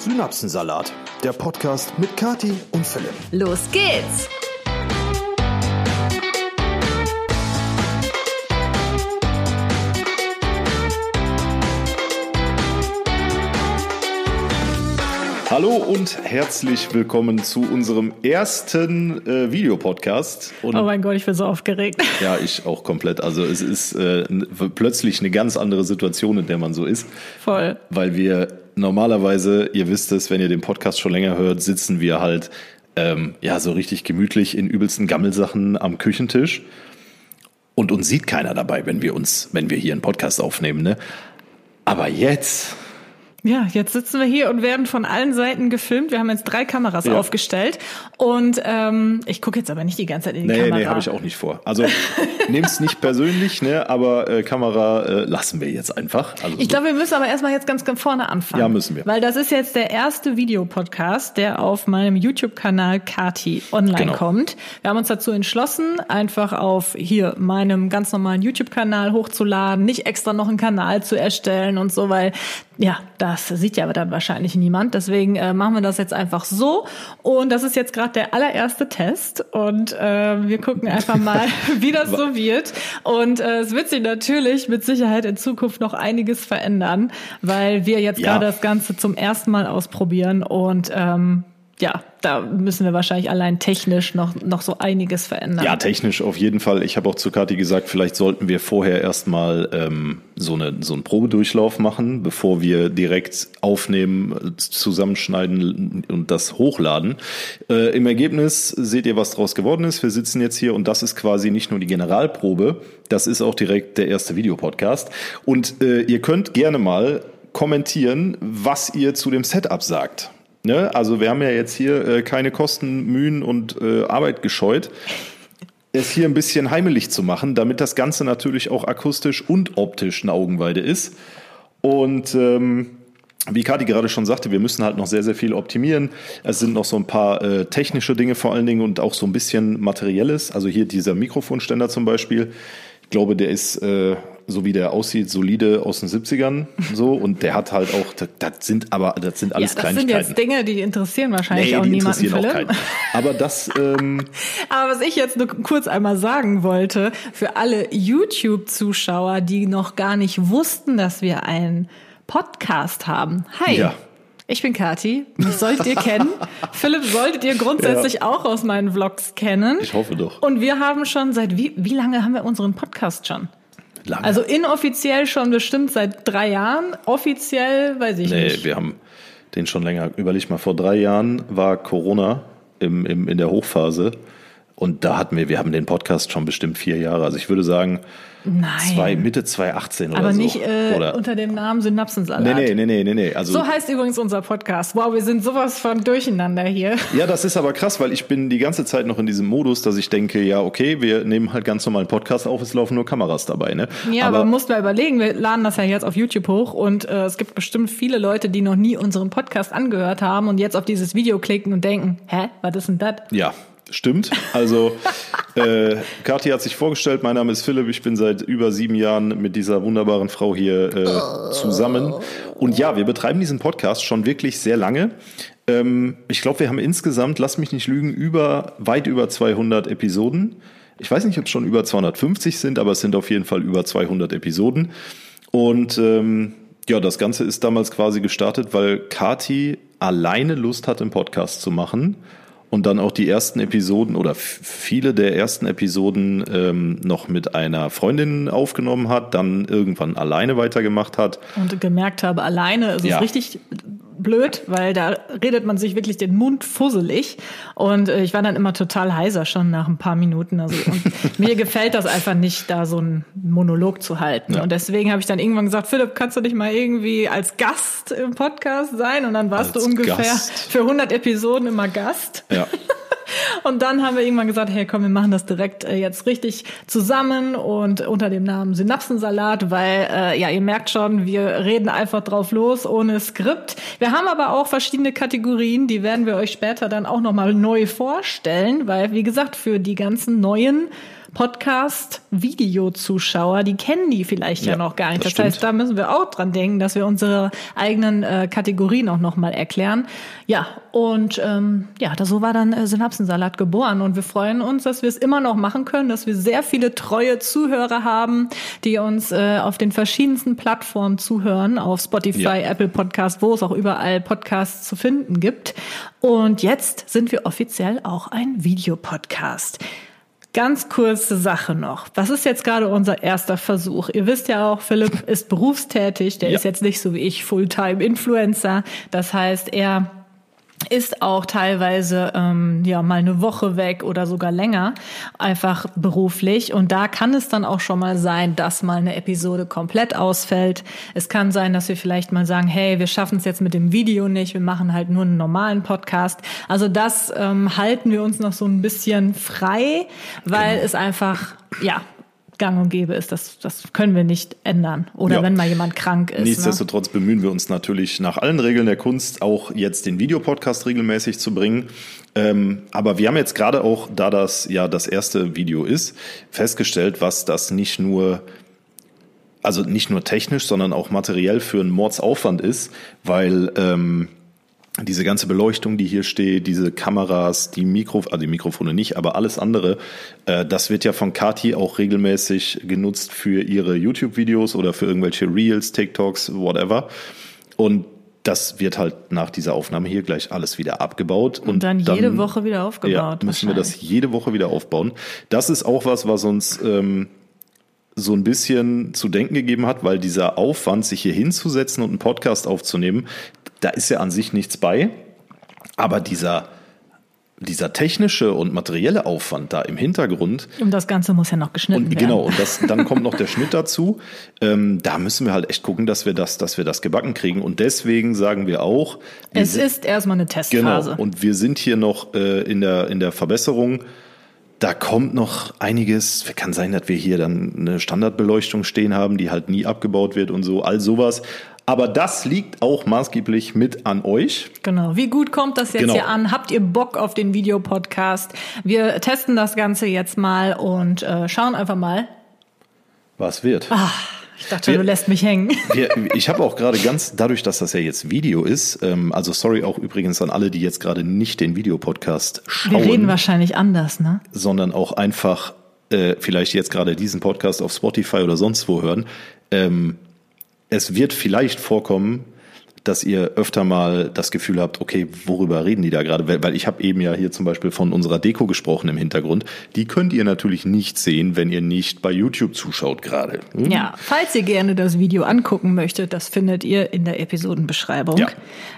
Synapsensalat, der Podcast mit Kati und Philipp. Los geht's! Hallo und herzlich willkommen zu unserem ersten äh, Videopodcast. Und oh mein Gott, ich bin so aufgeregt. Ja, ich auch komplett. Also es ist äh, plötzlich eine ganz andere Situation, in der man so ist. Voll. Weil wir normalerweise, ihr wisst es, wenn ihr den Podcast schon länger hört, sitzen wir halt ähm, ja so richtig gemütlich in übelsten Gammelsachen am Küchentisch. Und uns sieht keiner dabei, wenn wir uns, wenn wir hier einen Podcast aufnehmen. Ne? Aber jetzt ja, jetzt sitzen wir hier und werden von allen Seiten gefilmt. Wir haben jetzt drei Kameras ja. aufgestellt und ähm, ich gucke jetzt aber nicht die ganze Zeit in die nee, Kamera. Nee, habe ich auch nicht vor. Also nehm's nicht persönlich, ne? aber äh, Kamera äh, lassen wir jetzt einfach. Also ich so. glaube, wir müssen aber erstmal jetzt ganz, ganz vorne anfangen. Ja, müssen wir. Weil das ist jetzt der erste Videopodcast, der auf meinem YouTube-Kanal Kati online genau. kommt. Wir haben uns dazu entschlossen, einfach auf hier meinem ganz normalen YouTube-Kanal hochzuladen, nicht extra noch einen Kanal zu erstellen und so, weil ja, das sieht ja dann wahrscheinlich niemand. Deswegen äh, machen wir das jetzt einfach so. Und das ist jetzt gerade der allererste Test. Und äh, wir gucken einfach mal, wie das so wird. Und äh, es wird sich natürlich mit Sicherheit in Zukunft noch einiges verändern, weil wir jetzt ja. gerade das Ganze zum ersten Mal ausprobieren. Und ähm, ja, da müssen wir wahrscheinlich allein technisch noch, noch so einiges verändern. Ja, technisch auf jeden Fall. Ich habe auch zu Kathi gesagt, vielleicht sollten wir vorher erstmal ähm, so, eine, so einen Probedurchlauf machen, bevor wir direkt aufnehmen, zusammenschneiden und das hochladen. Äh, Im Ergebnis seht ihr, was daraus geworden ist. Wir sitzen jetzt hier und das ist quasi nicht nur die Generalprobe, das ist auch direkt der erste Videopodcast. Und äh, ihr könnt gerne mal kommentieren, was ihr zu dem Setup sagt. Ne? Also wir haben ja jetzt hier äh, keine Kosten, Mühen und äh, Arbeit gescheut, es hier ein bisschen heimelig zu machen, damit das Ganze natürlich auch akustisch und optisch eine Augenweide ist. Und ähm, wie Kati gerade schon sagte, wir müssen halt noch sehr, sehr viel optimieren. Es sind noch so ein paar äh, technische Dinge vor allen Dingen und auch so ein bisschen materielles. Also hier dieser Mikrofonständer zum Beispiel. Ich glaube, der ist äh, so wie der aussieht, solide aus den 70ern so und der hat halt auch, das, das sind aber, das sind alles ja, das Kleinigkeiten. Das sind jetzt Dinge, die interessieren wahrscheinlich nee, auch die niemanden, interessieren Philipp. Auch keinen. Aber das, ähm, Aber was ich jetzt nur kurz einmal sagen wollte, für alle YouTube-Zuschauer, die noch nicht wussten, dass wir einen Podcast haben. Hi. Ja. Ich bin Kati, mich solltet ihr kennen. Philipp solltet ihr grundsätzlich ja. auch aus meinen Vlogs kennen. Ich hoffe doch. Und wir haben schon seit wie, wie lange haben wir unseren Podcast schon? Lange. Also inoffiziell schon bestimmt seit drei Jahren, offiziell weiß ich nee, nicht. Nee, wir haben den schon länger. Überleg mal, vor drei Jahren war Corona im, im, in der Hochphase. Und da hatten wir, wir haben den Podcast schon bestimmt vier Jahre. Also ich würde sagen, Nein. Zwei, Mitte 2018 Aber oder so. Aber nicht äh, oder? unter dem Namen Synapsensalat. Nee, nee, nee, nee, nee. Also, so heißt übrigens unser Podcast. Wow, wir sind sowas von durcheinander hier. Ja, das ist aber krass, weil ich bin die ganze Zeit noch in diesem Modus, dass ich denke, ja, okay, wir nehmen halt ganz normal einen Podcast auf, es laufen nur Kameras dabei, ne? Ja, aber, aber musst mal überlegen, wir laden das ja jetzt auf YouTube hoch und äh, es gibt bestimmt viele Leute, die noch nie unseren Podcast angehört haben und jetzt auf dieses Video klicken und denken, hä, was ist denn das? Ja, Stimmt. Also äh, Kathi hat sich vorgestellt, mein Name ist Philipp, ich bin seit über sieben Jahren mit dieser wunderbaren Frau hier äh, zusammen. Und ja, wir betreiben diesen Podcast schon wirklich sehr lange. Ähm, ich glaube, wir haben insgesamt, lass mich nicht lügen, über weit über 200 Episoden. Ich weiß nicht, ob es schon über 250 sind, aber es sind auf jeden Fall über 200 Episoden. Und ähm, ja, das Ganze ist damals quasi gestartet, weil Kati alleine Lust hat, einen Podcast zu machen und dann auch die ersten Episoden oder viele der ersten Episoden ähm, noch mit einer Freundin aufgenommen hat, dann irgendwann alleine weitergemacht hat. Und gemerkt habe, alleine ist ja. es richtig blöd, weil da redet man sich wirklich den Mund fusselig. Und äh, ich war dann immer total heiser schon nach ein paar Minuten. Also, und mir gefällt das einfach nicht, da so einen Monolog zu halten. Ja. Und deswegen habe ich dann irgendwann gesagt, Philipp, kannst du nicht mal irgendwie als Gast im Podcast sein? Und dann warst als du ungefähr Gast. für 100 Episoden immer Gast. Ja. Und dann haben wir irgendwann gesagt, hey, komm, wir machen das direkt äh, jetzt richtig zusammen und unter dem Namen Synapsensalat, weil äh, ja, ihr merkt schon, wir reden einfach drauf los ohne Skript. Wir haben aber auch verschiedene Kategorien, die werden wir euch später dann auch nochmal neu vorstellen, weil wie gesagt, für die ganzen neuen Podcast-Video-Zuschauer, die kennen die vielleicht ja, ja noch gar nicht. Das, das heißt, da müssen wir auch dran denken, dass wir unsere eigenen äh, Kategorien auch nochmal erklären. Ja, und ähm, ja, da so war dann äh, Synapsensalat geboren. Und wir freuen uns, dass wir es immer noch machen können, dass wir sehr viele treue Zuhörer haben, die uns äh, auf den verschiedensten Plattformen zuhören, auf Spotify, ja. Apple Podcast, wo es auch überall Podcasts zu finden gibt. Und jetzt sind wir offiziell auch ein Videopodcast. Ganz kurze Sache noch. Was ist jetzt gerade unser erster Versuch? Ihr wisst ja auch, Philipp ist berufstätig. Der ja. ist jetzt nicht so wie ich Fulltime-Influencer. Das heißt, er ist auch teilweise ähm, ja mal eine Woche weg oder sogar länger, einfach beruflich. Und da kann es dann auch schon mal sein, dass mal eine Episode komplett ausfällt. Es kann sein, dass wir vielleicht mal sagen, hey, wir schaffen es jetzt mit dem Video nicht, wir machen halt nur einen normalen Podcast. Also das ähm, halten wir uns noch so ein bisschen frei, weil genau. es einfach ja gang und gäbe ist. Das, das können wir nicht ändern. Oder ja. wenn mal jemand krank ist. Ne? Nichtsdestotrotz ne? bemühen wir uns natürlich nach allen Regeln der Kunst auch jetzt den Videopodcast regelmäßig zu bringen. Ähm, aber wir haben jetzt gerade auch, da das ja das erste Video ist, festgestellt, was das nicht nur also nicht nur technisch, sondern auch materiell für einen Mordsaufwand ist, weil ähm, diese ganze Beleuchtung, die hier steht, diese Kameras, die Mikro, also die Mikrofone nicht, aber alles andere, äh, das wird ja von Kati auch regelmäßig genutzt für ihre YouTube-Videos oder für irgendwelche Reels, TikToks, whatever. Und das wird halt nach dieser Aufnahme hier gleich alles wieder abgebaut. Und, und dann, dann jede Woche wieder aufgebaut. Ja, müssen wir das jede Woche wieder aufbauen. Das ist auch was, was uns ähm, so ein bisschen zu denken gegeben hat, weil dieser Aufwand, sich hier hinzusetzen und einen Podcast aufzunehmen, da ist ja an sich nichts bei. Aber dieser, dieser technische und materielle Aufwand da im Hintergrund. Und das Ganze muss ja noch geschnitten und, werden. Genau, und das, dann kommt noch der Schnitt dazu. Ähm, da müssen wir halt echt gucken, dass wir das, dass wir das gebacken kriegen. Und deswegen sagen wir auch. Wir es ist erstmal eine Testphase. Genau. Und wir sind hier noch äh, in, der, in der Verbesserung. Da kommt noch einiges. Kann sein, dass wir hier dann eine Standardbeleuchtung stehen haben, die halt nie abgebaut wird und so. All sowas. Aber das liegt auch maßgeblich mit an euch. Genau. Wie gut kommt das jetzt genau. hier an? Habt ihr Bock auf den Videopodcast? Wir testen das Ganze jetzt mal und äh, schauen einfach mal. Was wird? Ah. Ich dachte, wir, du lässt mich hängen. Wir, ich habe auch gerade ganz, dadurch, dass das ja jetzt Video ist, ähm, also sorry auch übrigens an alle, die jetzt gerade nicht den Videopodcast schauen. Wir reden wahrscheinlich anders, ne? Sondern auch einfach äh, vielleicht jetzt gerade diesen Podcast auf Spotify oder sonst wo hören. Ähm, es wird vielleicht vorkommen, dass ihr öfter mal das Gefühl habt, okay, worüber reden die da gerade? Weil ich habe eben ja hier zum Beispiel von unserer Deko gesprochen im Hintergrund. Die könnt ihr natürlich nicht sehen, wenn ihr nicht bei YouTube zuschaut gerade. Hm? Ja, falls ihr gerne das Video angucken möchtet, das findet ihr in der Episodenbeschreibung. Ja.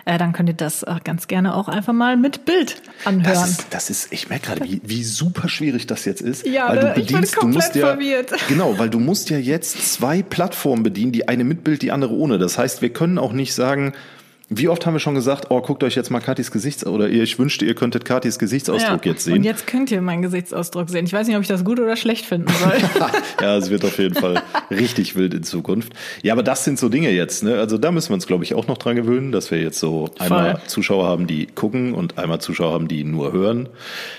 Äh, dann könnt ihr das äh, ganz gerne auch einfach mal mit Bild anhören. Das ist, das ist ich merke gerade, wie, wie super schwierig das jetzt ist. Ja, weil du bedienst, ich bin komplett du musst ja, verwirrt. Genau, weil du musst ja jetzt zwei Plattformen bedienen, die eine mit Bild, die andere ohne. Das heißt, wir können auch nicht sagen, wie oft haben wir schon gesagt, oh, guckt euch jetzt mal Katis Gesichts oder ich wünschte, ihr könntet Katis Gesichtsausdruck ja, jetzt sehen. Und jetzt könnt ihr meinen Gesichtsausdruck sehen. Ich weiß nicht, ob ich das gut oder schlecht finden soll. ja, es wird auf jeden Fall richtig wild in Zukunft. Ja, aber das sind so Dinge jetzt. Ne? Also da müssen wir uns, glaube ich, auch noch dran gewöhnen, dass wir jetzt so Voll. einmal Zuschauer haben, die gucken und einmal Zuschauer haben, die nur hören.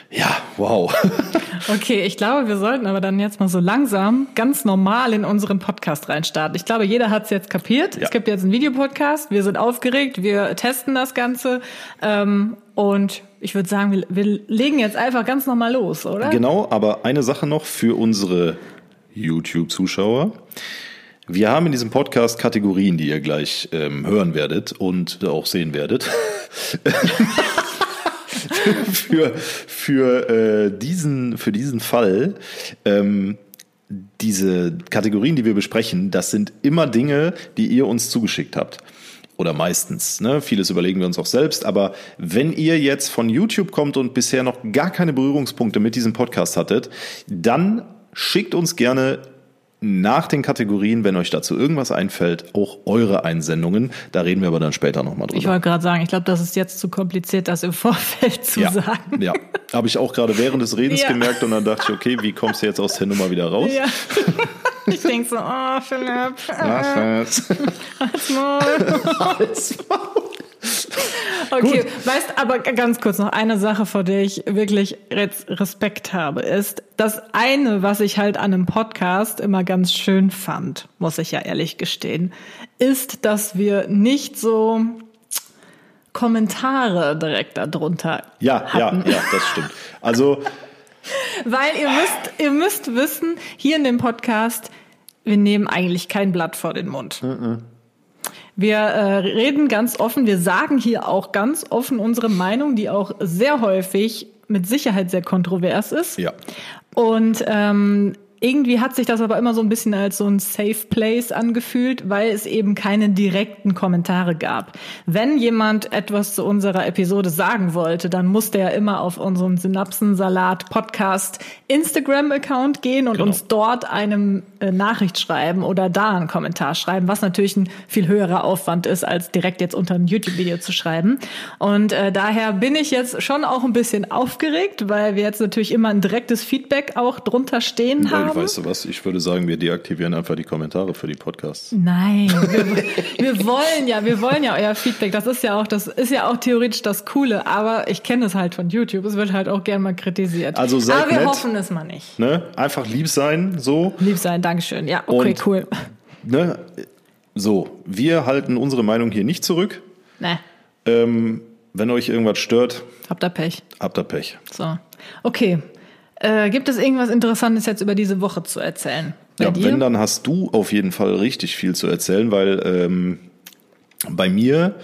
Ja, wow. okay, ich glaube, wir sollten aber dann jetzt mal so langsam ganz normal in unseren Podcast reinstarten. Ich glaube, jeder hat es jetzt kapiert. Ja. Es gibt jetzt einen Videopodcast. Wir sind aufgeregt wir testen das Ganze. Ähm, und ich würde sagen, wir, wir legen jetzt einfach ganz normal los, oder? Genau, aber eine Sache noch für unsere YouTube-Zuschauer. Wir haben in diesem Podcast Kategorien, die ihr gleich ähm, hören werdet und auch sehen werdet. für für äh, diesen für diesen Fall ähm, diese Kategorien, die wir besprechen, das sind immer Dinge, die ihr uns zugeschickt habt oder meistens. Ne? Vieles überlegen wir uns auch selbst. Aber wenn ihr jetzt von YouTube kommt und bisher noch gar keine Berührungspunkte mit diesem Podcast hattet, dann schickt uns gerne nach den Kategorien, wenn euch dazu irgendwas einfällt, auch eure Einsendungen. Da reden wir aber dann später nochmal drüber. Ich wollte gerade sagen, ich glaube, das ist jetzt zu kompliziert, das im Vorfeld zu ja, sagen. Ja, habe ich auch gerade während des Redens ja. gemerkt und dann dachte ich, okay, wie kommst du jetzt aus der Nummer wieder raus? Ja. Ich denke so, oh, Philipp. Was jetzt? Halt's Maul. Halt's Maul. Okay, Gut. weißt, aber ganz kurz noch eine Sache, vor der ich wirklich Respekt habe, ist das eine, was ich halt an einem Podcast immer ganz schön fand, muss ich ja ehrlich gestehen, ist, dass wir nicht so Kommentare direkt darunter ja, hatten. Ja, ja, das stimmt. Also weil ihr müsst, ihr müsst wissen, hier in dem Podcast, wir nehmen eigentlich kein Blatt vor den Mund. Wir äh, reden ganz offen, wir sagen hier auch ganz offen unsere Meinung, die auch sehr häufig mit Sicherheit sehr kontrovers ist. Ja. Und ähm, irgendwie hat sich das aber immer so ein bisschen als so ein Safe Place angefühlt, weil es eben keine direkten Kommentare gab. Wenn jemand etwas zu unserer Episode sagen wollte, dann musste er immer auf unseren Synapsensalat Podcast Instagram Account gehen und genau. uns dort eine äh, Nachricht schreiben oder da einen Kommentar schreiben, was natürlich ein viel höherer Aufwand ist, als direkt jetzt unter ein YouTube-Video zu schreiben. Und äh, daher bin ich jetzt schon auch ein bisschen aufgeregt, weil wir jetzt natürlich immer ein direktes Feedback auch drunter stehen haben haben. Weißt du was? Ich würde sagen, wir deaktivieren einfach die Kommentare für die Podcasts. Nein, wir, wir wollen ja, wir wollen ja euer Feedback. Das ist ja auch, das ist ja auch theoretisch das Coole. Aber ich kenne es halt von YouTube. Es wird halt auch gern mal kritisiert. Also seid aber wir nett, hoffen es mal nicht. Ne? Einfach lieb sein, so. Lieb sein, Dankeschön. Ja, okay, Und, cool. Ne? So, wir halten unsere Meinung hier nicht zurück. Ne. Ähm, wenn euch irgendwas stört, habt ihr Pech. Habt ihr Pech. So. Okay, äh, gibt es irgendwas Interessantes jetzt über diese Woche zu erzählen? ja, dir? wenn, dann hast du auf jeden Fall richtig viel zu erzählen, weil ähm, bei mir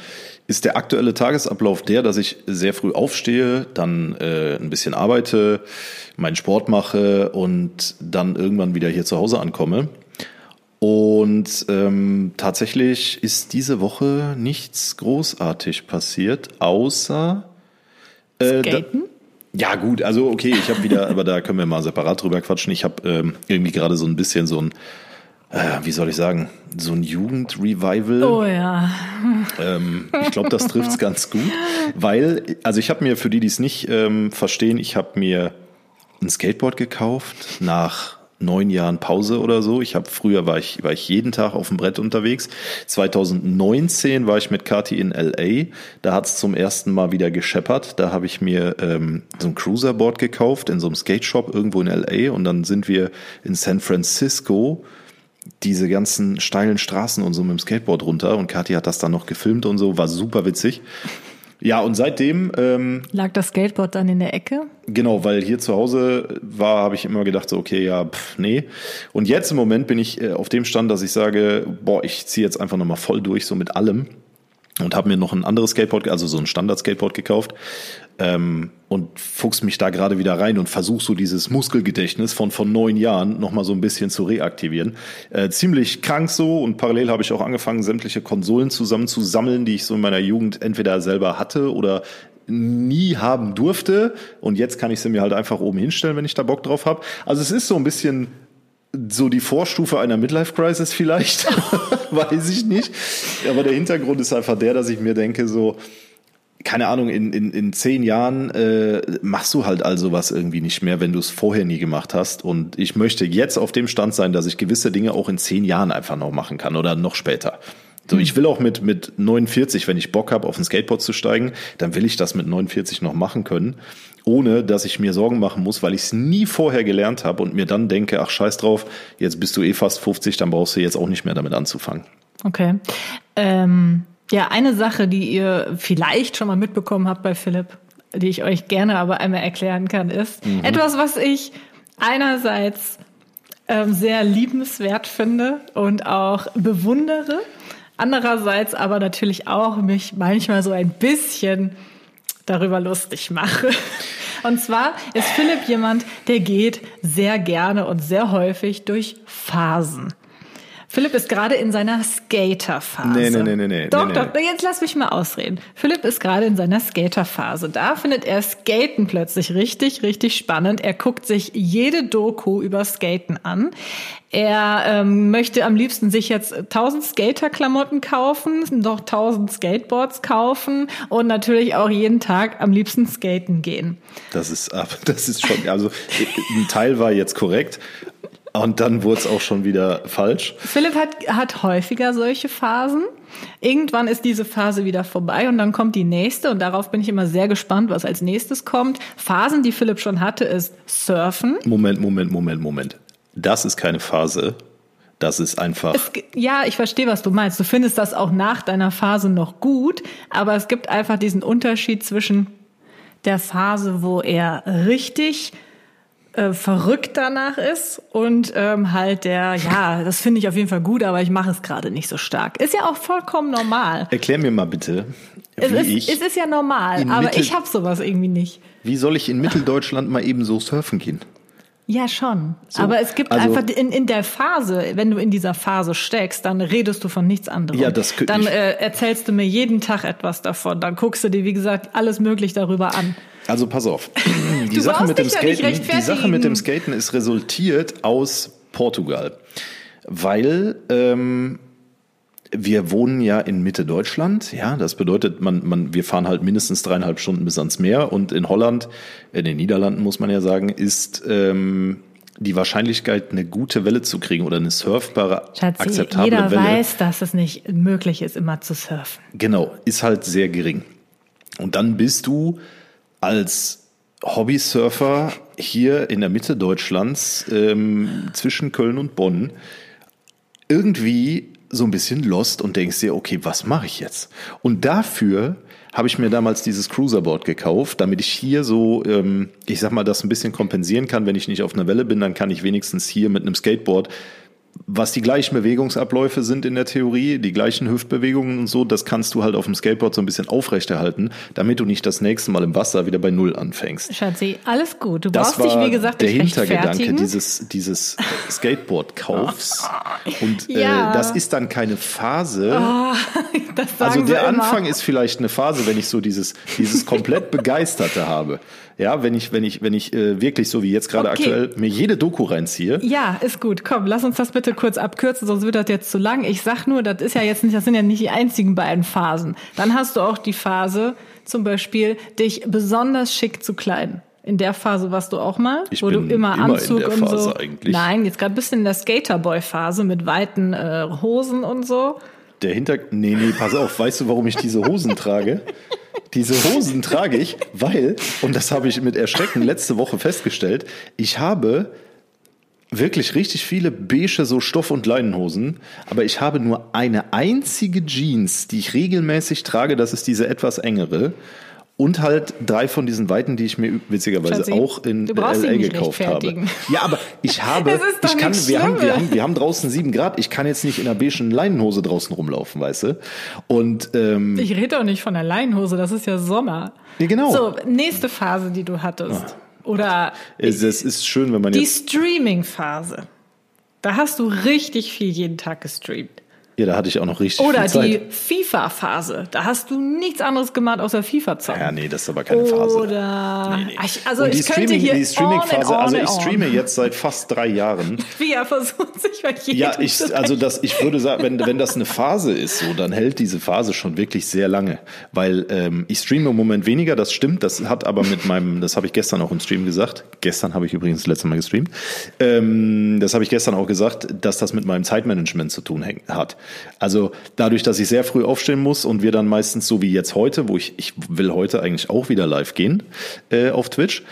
ist der aktuelle Tagesablauf der, dass ich sehr früh aufstehe, dann äh, ein bisschen arbeite, meinen Sport mache und dann irgendwann wieder hier zu Hause ankomme. Und ähm, tatsächlich ist diese Woche nichts großartig passiert, außer äh, Skaten? Ja, gut, also okay, ich habe wieder, aber da können wir mal separat drüber quatschen. Ich habe ähm, irgendwie gerade so ein bisschen so ein, äh, wie soll ich sagen, so ein Jugendrevival. Oh ja. Ähm, ich glaube, das trifft's ganz gut, weil, also ich habe mir, für die, die es nicht ähm, verstehen, ich habe mir ein Skateboard gekauft nach neun Jahren Pause oder so. Ich habe früher war ich war ich jeden Tag auf dem Brett unterwegs. 2019 war ich mit Kati in LA. Da hat's zum ersten Mal wieder gescheppert. Da habe ich mir ähm, so ein Cruiserboard gekauft in so einem Skate Shop irgendwo in LA und dann sind wir in San Francisco diese ganzen steilen Straßen und so mit dem Skateboard runter und Kathi hat das dann noch gefilmt und so, war super witzig. Ja, und seitdem. Ähm, Lag das Skateboard dann in der Ecke? Genau, weil hier zu Hause war, habe ich immer gedacht, so, okay, ja, pff, nee. Und jetzt im Moment bin ich äh, auf dem Stand, dass ich sage, boah, ich ziehe jetzt einfach nochmal voll durch, so mit allem und habe mir noch ein anderes Skateboard, also so ein Standard-Skateboard gekauft ähm, und fuchs mich da gerade wieder rein und versuche so dieses Muskelgedächtnis von von neun Jahren noch mal so ein bisschen zu reaktivieren. Äh, ziemlich krank so und parallel habe ich auch angefangen, sämtliche Konsolen zusammen zu sammeln, die ich so in meiner Jugend entweder selber hatte oder nie haben durfte und jetzt kann ich sie mir halt einfach oben hinstellen, wenn ich da Bock drauf habe. Also es ist so ein bisschen so die Vorstufe einer Midlife-Crisis vielleicht, weiß ich nicht. Aber der Hintergrund ist einfach der, dass ich mir denke, so, keine Ahnung, in, in, in zehn Jahren äh, machst du halt also was irgendwie nicht mehr, wenn du es vorher nie gemacht hast. Und ich möchte jetzt auf dem Stand sein, dass ich gewisse Dinge auch in zehn Jahren einfach noch machen kann oder noch später. So, ich will auch mit, mit 49, wenn ich Bock habe, auf ein Skateboard zu steigen, dann will ich das mit 49 noch machen können, ohne dass ich mir Sorgen machen muss, weil ich es nie vorher gelernt habe und mir dann denke, ach scheiß drauf, jetzt bist du eh fast 50, dann brauchst du jetzt auch nicht mehr damit anzufangen. Okay. Ähm, ja, eine Sache, die ihr vielleicht schon mal mitbekommen habt bei Philipp, die ich euch gerne aber einmal erklären kann, ist mhm. etwas, was ich einerseits ähm, sehr liebenswert finde und auch bewundere. Andererseits aber natürlich auch mich manchmal so ein bisschen darüber lustig mache. Und zwar ist Philipp jemand, der geht sehr gerne und sehr häufig durch Phasen. Philipp ist gerade in seiner Skaterphase. Nee, nee, nee, nee, nee. Doch, nee, doch, nee. jetzt lass mich mal ausreden. Philipp ist gerade in seiner Skaterphase. Da findet er Skaten plötzlich richtig, richtig spannend. Er guckt sich jede Doku über Skaten an. Er ähm, möchte am liebsten sich jetzt tausend Skaterklamotten kaufen, noch tausend Skateboards kaufen und natürlich auch jeden Tag am liebsten skaten gehen. Das ist, das ist schon, also ein Teil war jetzt korrekt, Und dann wurde es auch schon wieder falsch. Philipp hat, hat häufiger solche Phasen. Irgendwann ist diese Phase wieder vorbei und dann kommt die nächste und darauf bin ich immer sehr gespannt, was als nächstes kommt. Phasen, die Philipp schon hatte, ist Surfen. Moment, Moment, Moment, Moment. Das ist keine Phase. Das ist einfach. Es, ja, ich verstehe, was du meinst. Du findest das auch nach deiner Phase noch gut, aber es gibt einfach diesen Unterschied zwischen der Phase, wo er richtig äh, verrückt danach ist und ähm, halt der, ja, das finde ich auf jeden Fall gut, aber ich mache es gerade nicht so stark. Ist ja auch vollkommen normal. Erklär mir mal bitte, wie es ist, ich. Es ist ja normal, aber Mittel, ich habe sowas irgendwie nicht. Wie soll ich in Mitteldeutschland mal eben so surfen gehen? Ja, schon. So, aber es gibt also, einfach in, in der Phase, wenn du in dieser Phase steckst, dann redest du von nichts anderem. Ja, das Dann äh, erzählst du mir jeden Tag etwas davon. Dann guckst du dir, wie gesagt, alles möglich darüber an. Also pass auf. Die Sache mit dem Skaten, die Sache mit dem Skaten ist resultiert aus Portugal, weil ähm, wir wohnen ja in Mitte Deutschland, ja, das bedeutet, man, man, wir fahren halt mindestens dreieinhalb Stunden bis ans Meer und in Holland, in den Niederlanden muss man ja sagen, ist ähm, die Wahrscheinlichkeit, eine gute Welle zu kriegen oder eine surfbare, Schatzi, akzeptable jeder Welle. Jeder weiß, dass es nicht möglich ist, immer zu surfen. Genau, ist halt sehr gering. Und dann bist du als Hobbysurfer hier in der Mitte Deutschlands ähm, zwischen Köln und Bonn irgendwie so ein bisschen lost und denkst dir, okay, was mache ich jetzt? Und dafür habe ich mir damals dieses Cruiserboard gekauft, damit ich hier so, ähm, ich sag mal, das ein bisschen kompensieren kann. Wenn ich nicht auf einer Welle bin, dann kann ich wenigstens hier mit einem Skateboard was die gleichen Bewegungsabläufe sind in der Theorie, die gleichen Hüftbewegungen und so, das kannst du halt auf dem Skateboard so ein bisschen aufrechterhalten, damit du nicht das nächste Mal im Wasser wieder bei Null anfängst. Schatzi, alles gut. Du das brauchst dich, wie gesagt, der Hintergedanke dieses, dieses Skateboard-Kaufs. Und äh, ja. äh, das ist dann keine Phase. Oh, also der Anfang ist vielleicht eine Phase, wenn ich so dieses, dieses komplett Begeisterte habe. Ja, wenn ich, wenn ich, wenn ich äh, wirklich so wie jetzt gerade okay. aktuell mir jede Doku reinziehe. Ja, ist gut. Komm, lass uns das bitte kurz abkürzen, sonst wird das jetzt zu lang. Ich sag nur, das ist ja jetzt nicht, das sind ja nicht die einzigen beiden Phasen. Dann hast du auch die Phase, zum Beispiel, dich besonders schick zu kleiden. In der Phase warst du auch mal, ich wo du immer, immer Anzug in der Phase und so. Eigentlich. Nein, jetzt gerade bist du in der Skaterboy-Phase mit weiten äh, Hosen und so. Der Hinter, nee, nee, pass auf. Weißt du, warum ich diese Hosen trage? Diese Hosen trage ich, weil, und das habe ich mit Erschrecken letzte Woche festgestellt, ich habe wirklich richtig viele beige so Stoff- und Leinenhosen, aber ich habe nur eine einzige Jeans, die ich regelmäßig trage, das ist diese etwas engere. Und halt drei von diesen Weiten, die ich mir witzigerweise Schatzi, auch in LA gekauft habe. Ja, aber ich habe, ich kann, wir haben, wir haben, wir haben draußen sieben Grad. Ich kann jetzt nicht in einer beigen Leinenhose draußen rumlaufen, weißt du? Und ähm, ich rede auch nicht von der Leinenhose. Das ist ja Sommer. Ja, genau. So nächste Phase, die du hattest. Ah. Oder es, es ist schön, wenn man die Streaming-Phase. Da hast du richtig viel jeden Tag gestreamt. Ja, da hatte ich auch noch richtig Oder viel Zeit. die FIFA-Phase. Da hast du nichts anderes gemacht außer FIFA zocken. Ja, nee, das ist aber keine Phase. Oder nee, nee. also Und die ich Streaming, hier die Streaming-Phase, also ich streame jetzt seit fast drei Jahren. Wie er versucht sich bei jedem Ja, ich, also das, ich würde sagen, wenn, wenn das eine Phase ist, so, dann hält diese Phase schon wirklich sehr lange. Weil ähm, ich streame im Moment weniger, das stimmt. Das hat aber mit meinem, das habe ich gestern auch im Stream gesagt. Gestern habe ich übrigens das letzte Mal gestreamt. Ähm, das habe ich gestern auch gesagt, dass das mit meinem Zeitmanagement zu tun hat. Also dadurch, dass ich sehr früh aufstehen muss und wir dann meistens so wie jetzt heute, wo ich, ich will heute eigentlich auch wieder live gehen äh, auf Twitch.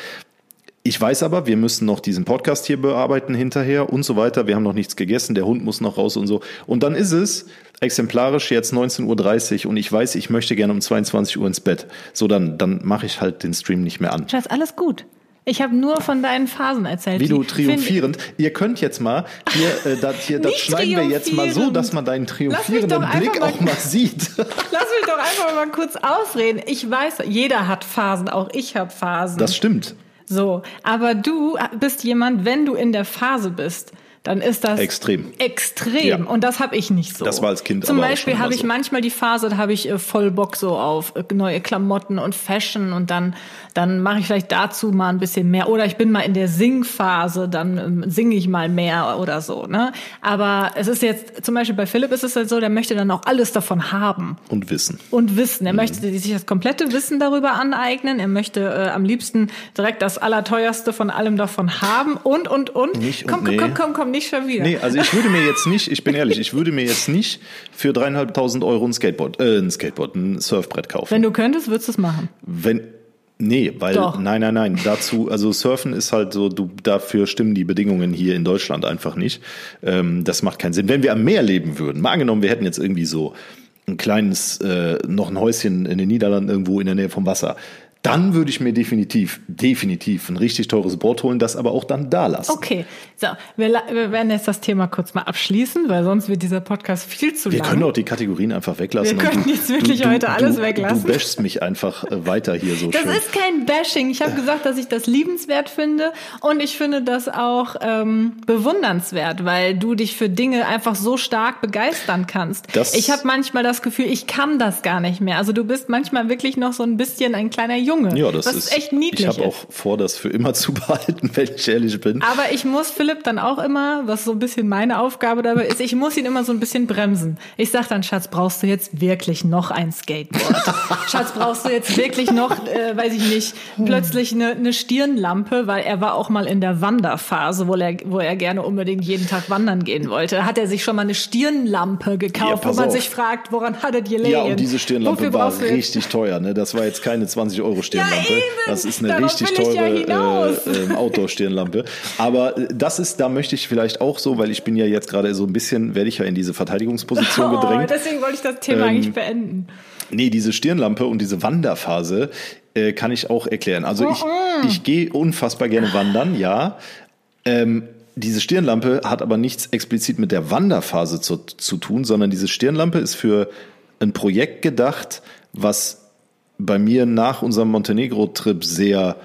Ich weiß aber, wir müssen noch diesen Podcast hier bearbeiten hinterher und so weiter. Wir haben noch nichts gegessen, der Hund muss noch raus und so. Und dann ist es exemplarisch jetzt 19.30 Uhr und ich weiß, ich möchte gerne um 22 Uhr ins Bett. So, dann, dann mache ich halt den Stream nicht mehr an. Schatz, alles gut. Ich habe nur von deinen Phasen erzählt. Wie du triumphierend. Ihr könnt jetzt mal hier, äh, das, hier, das schneiden wir jetzt mal so, dass man deinen triumphierenden Blick mal, auch mal sieht. Lass mich doch einfach mal kurz ausreden. Ich weiß, jeder hat Phasen, auch ich habe Phasen. Das stimmt. So, aber du bist jemand, wenn du in der Phase bist, dann ist das extrem. Extrem. Ja. Und das habe ich nicht so. Das war als Kind Zum Beispiel habe ich so. manchmal die Phase, da habe ich äh, voll Bock so auf äh, neue Klamotten und Fashion und dann, dann mache ich vielleicht dazu mal ein bisschen mehr. Oder ich bin mal in der Singphase, dann ähm, singe ich mal mehr oder so. Ne? Aber es ist jetzt, zum Beispiel bei Philipp ist es halt so, der möchte dann auch alles davon haben Und Wissen. und Wissen. Mhm. Er möchte sich das komplette Wissen darüber aneignen. Er möchte äh, am liebsten direkt das Allerteuerste von allem davon haben und, und, und. Nicht und komm, komm, nee. komm, komm, komm, nicht schon wieder. Nee, also ich würde mir jetzt nicht, ich bin ehrlich, ich würde mir jetzt nicht für dreieinhalbtausend Euro ein Skateboard, äh, ein Skateboard, ein Surfbrett kaufen. Wenn du könntest, würdest du es machen. Wenn, nee, weil, Doch. nein, nein, nein, dazu, also Surfen ist halt so, du, dafür stimmen die Bedingungen hier in Deutschland einfach nicht. Ähm, das macht keinen Sinn. Wenn wir am Meer leben würden, mal angenommen, wir hätten jetzt irgendwie so ein kleines, äh, noch ein Häuschen in den Niederlanden irgendwo in der Nähe vom Wasser, dann würde ich mir definitiv, definitiv ein richtig teures Board holen, das aber auch dann da lassen. Okay, so, wir, wir werden jetzt das Thema kurz mal abschließen, weil sonst wird dieser Podcast viel zu Wir lang. können auch die Kategorien einfach weglassen. Wir können jetzt wirklich heute alles weglassen. Du bashst mich einfach äh, weiter hier so Das schön. ist kein Bashing. Ich habe gesagt, dass ich das liebenswert finde und ich finde das auch ähm, bewundernswert, weil du dich für Dinge einfach so stark begeistern kannst. Das- ich habe manchmal das Gefühl, ich kann das gar nicht mehr. Also du bist manchmal wirklich noch so ein bisschen ein kleiner Junge. ja, das was ist echt niedlich Ich habe auch vor, das für immer zu behalten, wenn ich ehrlich bin. Aber ich muss Philipp dann auch immer, was so ein bisschen meine Aufgabe dabei ist, ich muss ihn immer so ein bisschen bremsen. Ich sag dann, Schatz, brauchst du jetzt wirklich noch ein Skateboard? Schatz, brauchst du jetzt wirklich noch, äh, weiß ich nicht, plötzlich eine, eine Stirnlampe, weil er war auch mal in der Wanderphase, wo er, wo er gerne unbedingt jeden Tag wandern gehen wollte. Hat er sich schon mal eine Stirnlampe gekauft, Ja, wo man auf. sich fragt, woran hattet ihr Ja, und diese Stirnlampe Wofür war richtig teuer. Ne? Das war jetzt keine 20 Euro Stirnlampe. eben. das ist eine Darauf richtig ja teure hinaus. äh, ähm, Outdoor-Stirnlampe. Aber das ist, da möchte ich vielleicht auch so, weil ich bin ja jetzt gerade so ein bisschen, werde ich ja in diese Verteidigungsposition Oh, gedrängt. deswegen wollte ich das Thema Ähm, eigentlich beenden. Nee, diese Stirnlampe und diese Wanderphase äh, kann ich auch erklären. Also ich, ich gehe unfassbar gerne wandern, ja. Ähm, diese Stirnlampe hat aber nichts explizit mit der Wanderphase zu, zu tun, sondern diese Stirnlampe ist für ein Projekt gedacht, was bei mir nach unserem Montenegro-Trip sehr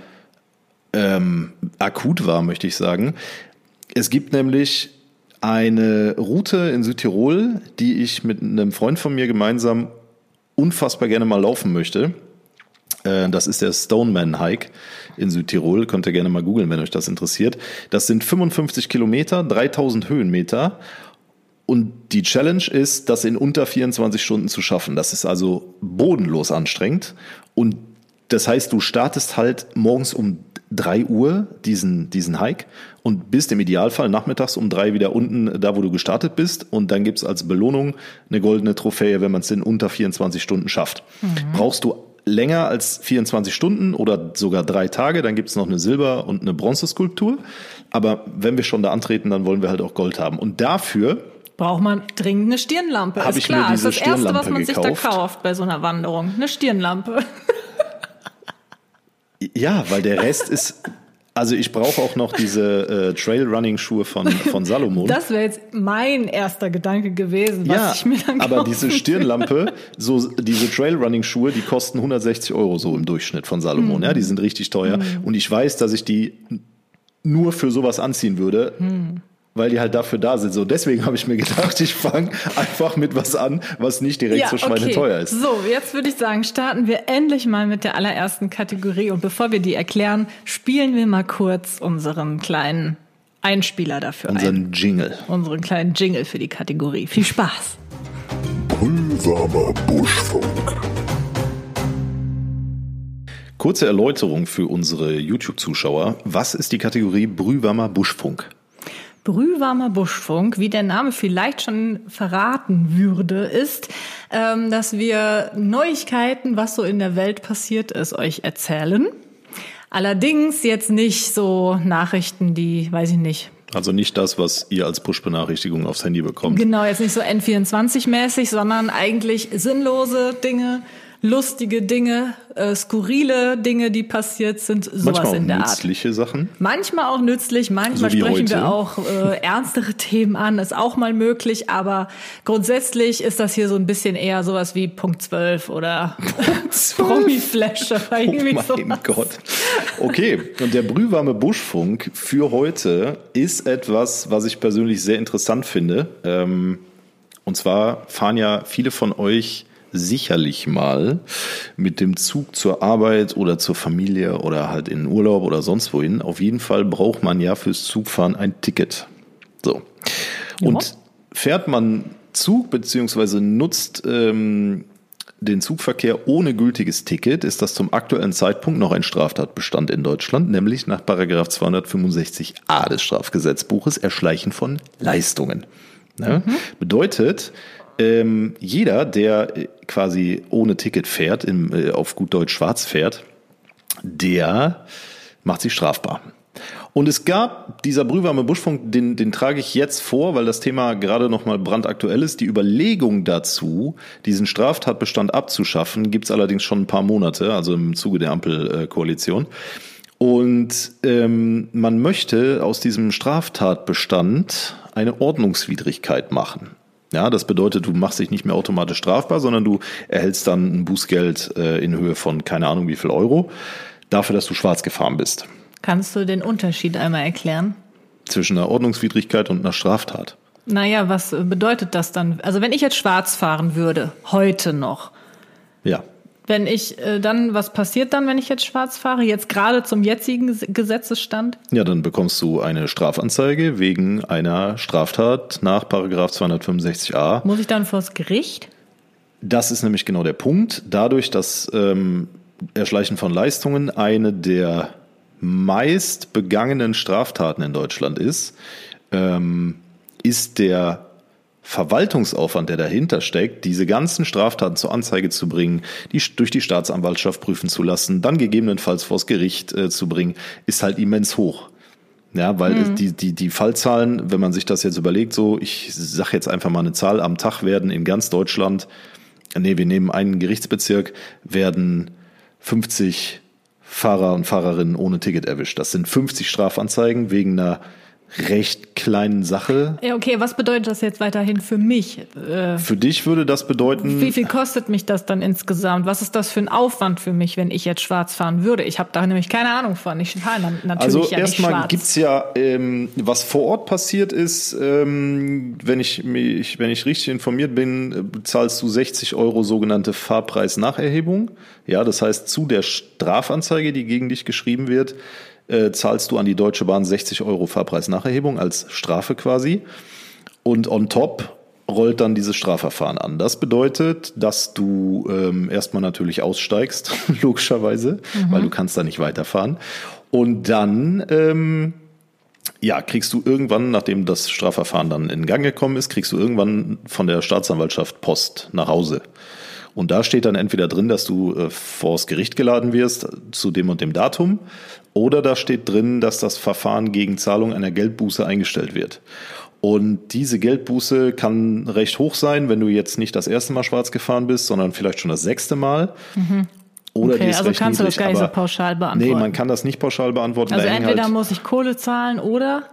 ähm, akut war, möchte ich sagen. Es gibt nämlich eine Route in Südtirol, die ich mit einem Freund von mir gemeinsam unfassbar gerne mal laufen möchte. Äh, Das ist der Stoneman Hike in Südtirol. Könnt ihr gerne mal googeln, wenn euch das interessiert. Das sind 55 Kilometer, 3000 Höhenmeter. Und die Challenge ist, das in unter 24 Stunden zu schaffen. Das ist also bodenlos anstrengend. Und das heißt, du startest halt morgens um 3 Uhr diesen, diesen Hike und bist im Idealfall nachmittags um drei wieder unten, da wo du gestartet bist. Und dann gibt's als Belohnung eine goldene Trophäe, wenn man es in unter 24 Stunden schafft. Brauchst du länger als 24 Stunden oder sogar drei Tage, dann gibt's noch eine Silber- und eine Bronzeskulptur. Aber wenn wir schon da antreten, dann wollen wir halt auch Gold haben. Und dafür Braucht man dringend eine Stirnlampe. Hab ist klar. diese ist das Erste, was man sich gekauft. da kauft bei so einer Wanderung. Eine Stirnlampe. Ja, weil der Rest ist. Also ich brauche auch noch diese äh, Trailrunning-Schuhe von, von Salomon. Das wäre jetzt mein erster Gedanke gewesen, was ja, ich mir dann aber diese. Stirnlampe, so diese Trailrunning-Schuhe, die kosten 160 Euro so im Durchschnitt von Salomon. Hm. Ja, die sind richtig teuer. Und ich weiß, dass ich die nur für sowas anziehen würde. Hm. Weil die halt dafür da sind. So, deswegen habe ich mir gedacht, ich fange einfach mit was an, was nicht direkt so schweineteuer ist. So, jetzt würde ich sagen, starten wir endlich mal mit der allerersten Kategorie. Und bevor wir die erklären, spielen wir mal kurz unseren kleinen Einspieler dafür ein. Unseren Jingle. Unseren kleinen Jingle für die Kategorie. Viel Spaß. Brühwarmer Buschfunk. Kurze Erläuterung für unsere YouTube-Zuschauer. Was ist die Kategorie Brühwarmer Buschfunk? Brühwarmer Buschfunk, wie der Name vielleicht schon verraten würde, ist, ähm, dass wir Neuigkeiten, was so in der Welt passiert ist, euch erzählen. Allerdings jetzt nicht so Nachrichten, die, weiß ich nicht, Also nicht das, was ihr als Push-Benachrichtigung aufs Handy bekommt. genau, jetzt nicht so N24-mäßig, sondern eigentlich sinnlose Dinge, lustige Dinge, äh, skurrile Dinge, die passiert sind, sowas Manchmal auch in der Art. nützliche Sachen. Manchmal auch nützlich, manchmal So sprechen heute. wir auch äh, ernstere Themen an, ist auch mal möglich, aber grundsätzlich ist das hier so ein bisschen eher sowas wie Punkt 12 oder Promi-Flasche. Oh irgendwie mein sowas. Gott. Okay, und der brühwarme Buschfunk für heute ist etwas, was ich persönlich sehr interessant finde. Ähm, und zwar fahren ja viele von euch sicherlich mal mit dem Zug zur Arbeit oder zur Familie oder halt in Urlaub oder sonst wohin. Auf jeden Fall braucht man ja fürs Zugfahren ein Ticket. So. Und fährt man Zug beziehungsweise nutzt ähm, den Zugverkehr ohne gültiges Ticket, ist das zum aktuellen Zeitpunkt noch ein Straftatbestand in Deutschland, nämlich nach Paragraph 265a des Strafgesetzbuches Erschleichen von Leistungen. Ne? Mhm. Bedeutet, ähm, jeder, der äh, quasi ohne Ticket fährt, im, äh, auf gut Deutsch schwarz fährt, der macht sich strafbar. Und es gab dieser brühwarme Buschfunk, den, den trage ich jetzt vor, weil das Thema gerade nochmal brandaktuell ist. Die Überlegung dazu, diesen Straftatbestand abzuschaffen, gibt's allerdings schon ein paar Monate, also im Zuge der Ampelkoalition. Und ähm, man möchte aus diesem Straftatbestand eine Ordnungswidrigkeit machen. Ja, das bedeutet, du machst dich nicht mehr automatisch strafbar, sondern du erhältst dann ein Bußgeld äh, in Höhe von keine Ahnung wie viel Euro dafür, dass du schwarz gefahren bist. Kannst du den Unterschied einmal erklären? Zwischen einer Ordnungswidrigkeit und einer Straftat. Naja, was bedeutet das dann? Also wenn ich jetzt schwarz fahren würde, heute noch. Ja. Wenn ich äh, dann, was passiert dann, wenn ich jetzt schwarz fahre? Jetzt gerade zum jetzigen Gesetzesstand? Ja, dann bekommst du eine Strafanzeige wegen einer Straftat nach Paragraph 265a. Muss ich dann vors Gericht? Das ist nämlich genau der Punkt. Dadurch, dass ähm, Erschleichen von Leistungen eine der meist begangenen Straftaten in Deutschland ist, ähm, ist der Verwaltungsaufwand, der dahinter steckt, diese ganzen Straftaten zur Anzeige zu bringen, die durch die Staatsanwaltschaft prüfen zu lassen, dann gegebenenfalls vors Gericht äh, zu bringen, ist halt immens hoch. Ja, weil mhm. die, die, die Fallzahlen, wenn man sich das jetzt überlegt, so, ich sag jetzt einfach mal eine Zahl am Tag werden in ganz Deutschland, nee, wir nehmen einen Gerichtsbezirk, werden 50 Fahrer und Fahrerinnen ohne Ticket erwischt. Das sind 50 Strafanzeigen wegen einer recht kleinen Sache. Ja, okay, was bedeutet das jetzt weiterhin für mich? Äh, für dich würde das bedeuten. Wie viel kostet mich das dann insgesamt? Was ist das für ein Aufwand für mich, wenn ich jetzt schwarz fahren würde? Ich habe da nämlich keine Ahnung von. Ich fahre natürlich also ja erstmal gibt's ja, ähm, was vor Ort passiert ist, ähm, wenn ich mich, wenn ich richtig informiert bin, bezahlst du 60 Euro sogenannte Fahrpreisnacherhebung. Ja, das heißt zu der Strafanzeige, die gegen dich geschrieben wird äh, zahlst du an die Deutsche Bahn 60 Euro Fahrpreisnacherhebung als Strafe quasi. Und on top rollt dann dieses Strafverfahren an. Das bedeutet, dass du ähm, erstmal natürlich aussteigst, logischerweise, mhm. weil du kannst da nicht weiterfahren. Und dann ähm, ja, kriegst du irgendwann, nachdem das Strafverfahren dann in Gang gekommen ist, kriegst du irgendwann von der Staatsanwaltschaft Post nach Hause. Und da steht dann entweder drin, dass du äh, vors Gericht geladen wirst zu dem und dem Datum, oder da steht drin, dass das Verfahren gegen Zahlung einer Geldbuße eingestellt wird. Und diese Geldbuße kann recht hoch sein, wenn du jetzt nicht das erste Mal schwarz gefahren bist, sondern vielleicht schon das sechste Mal. Mhm. Oder okay, die ist also recht kannst niedrig, du das gar nicht so pauschal beantworten. Nee, man kann das nicht pauschal beantworten. Also entweder halt muss ich Kohle zahlen oder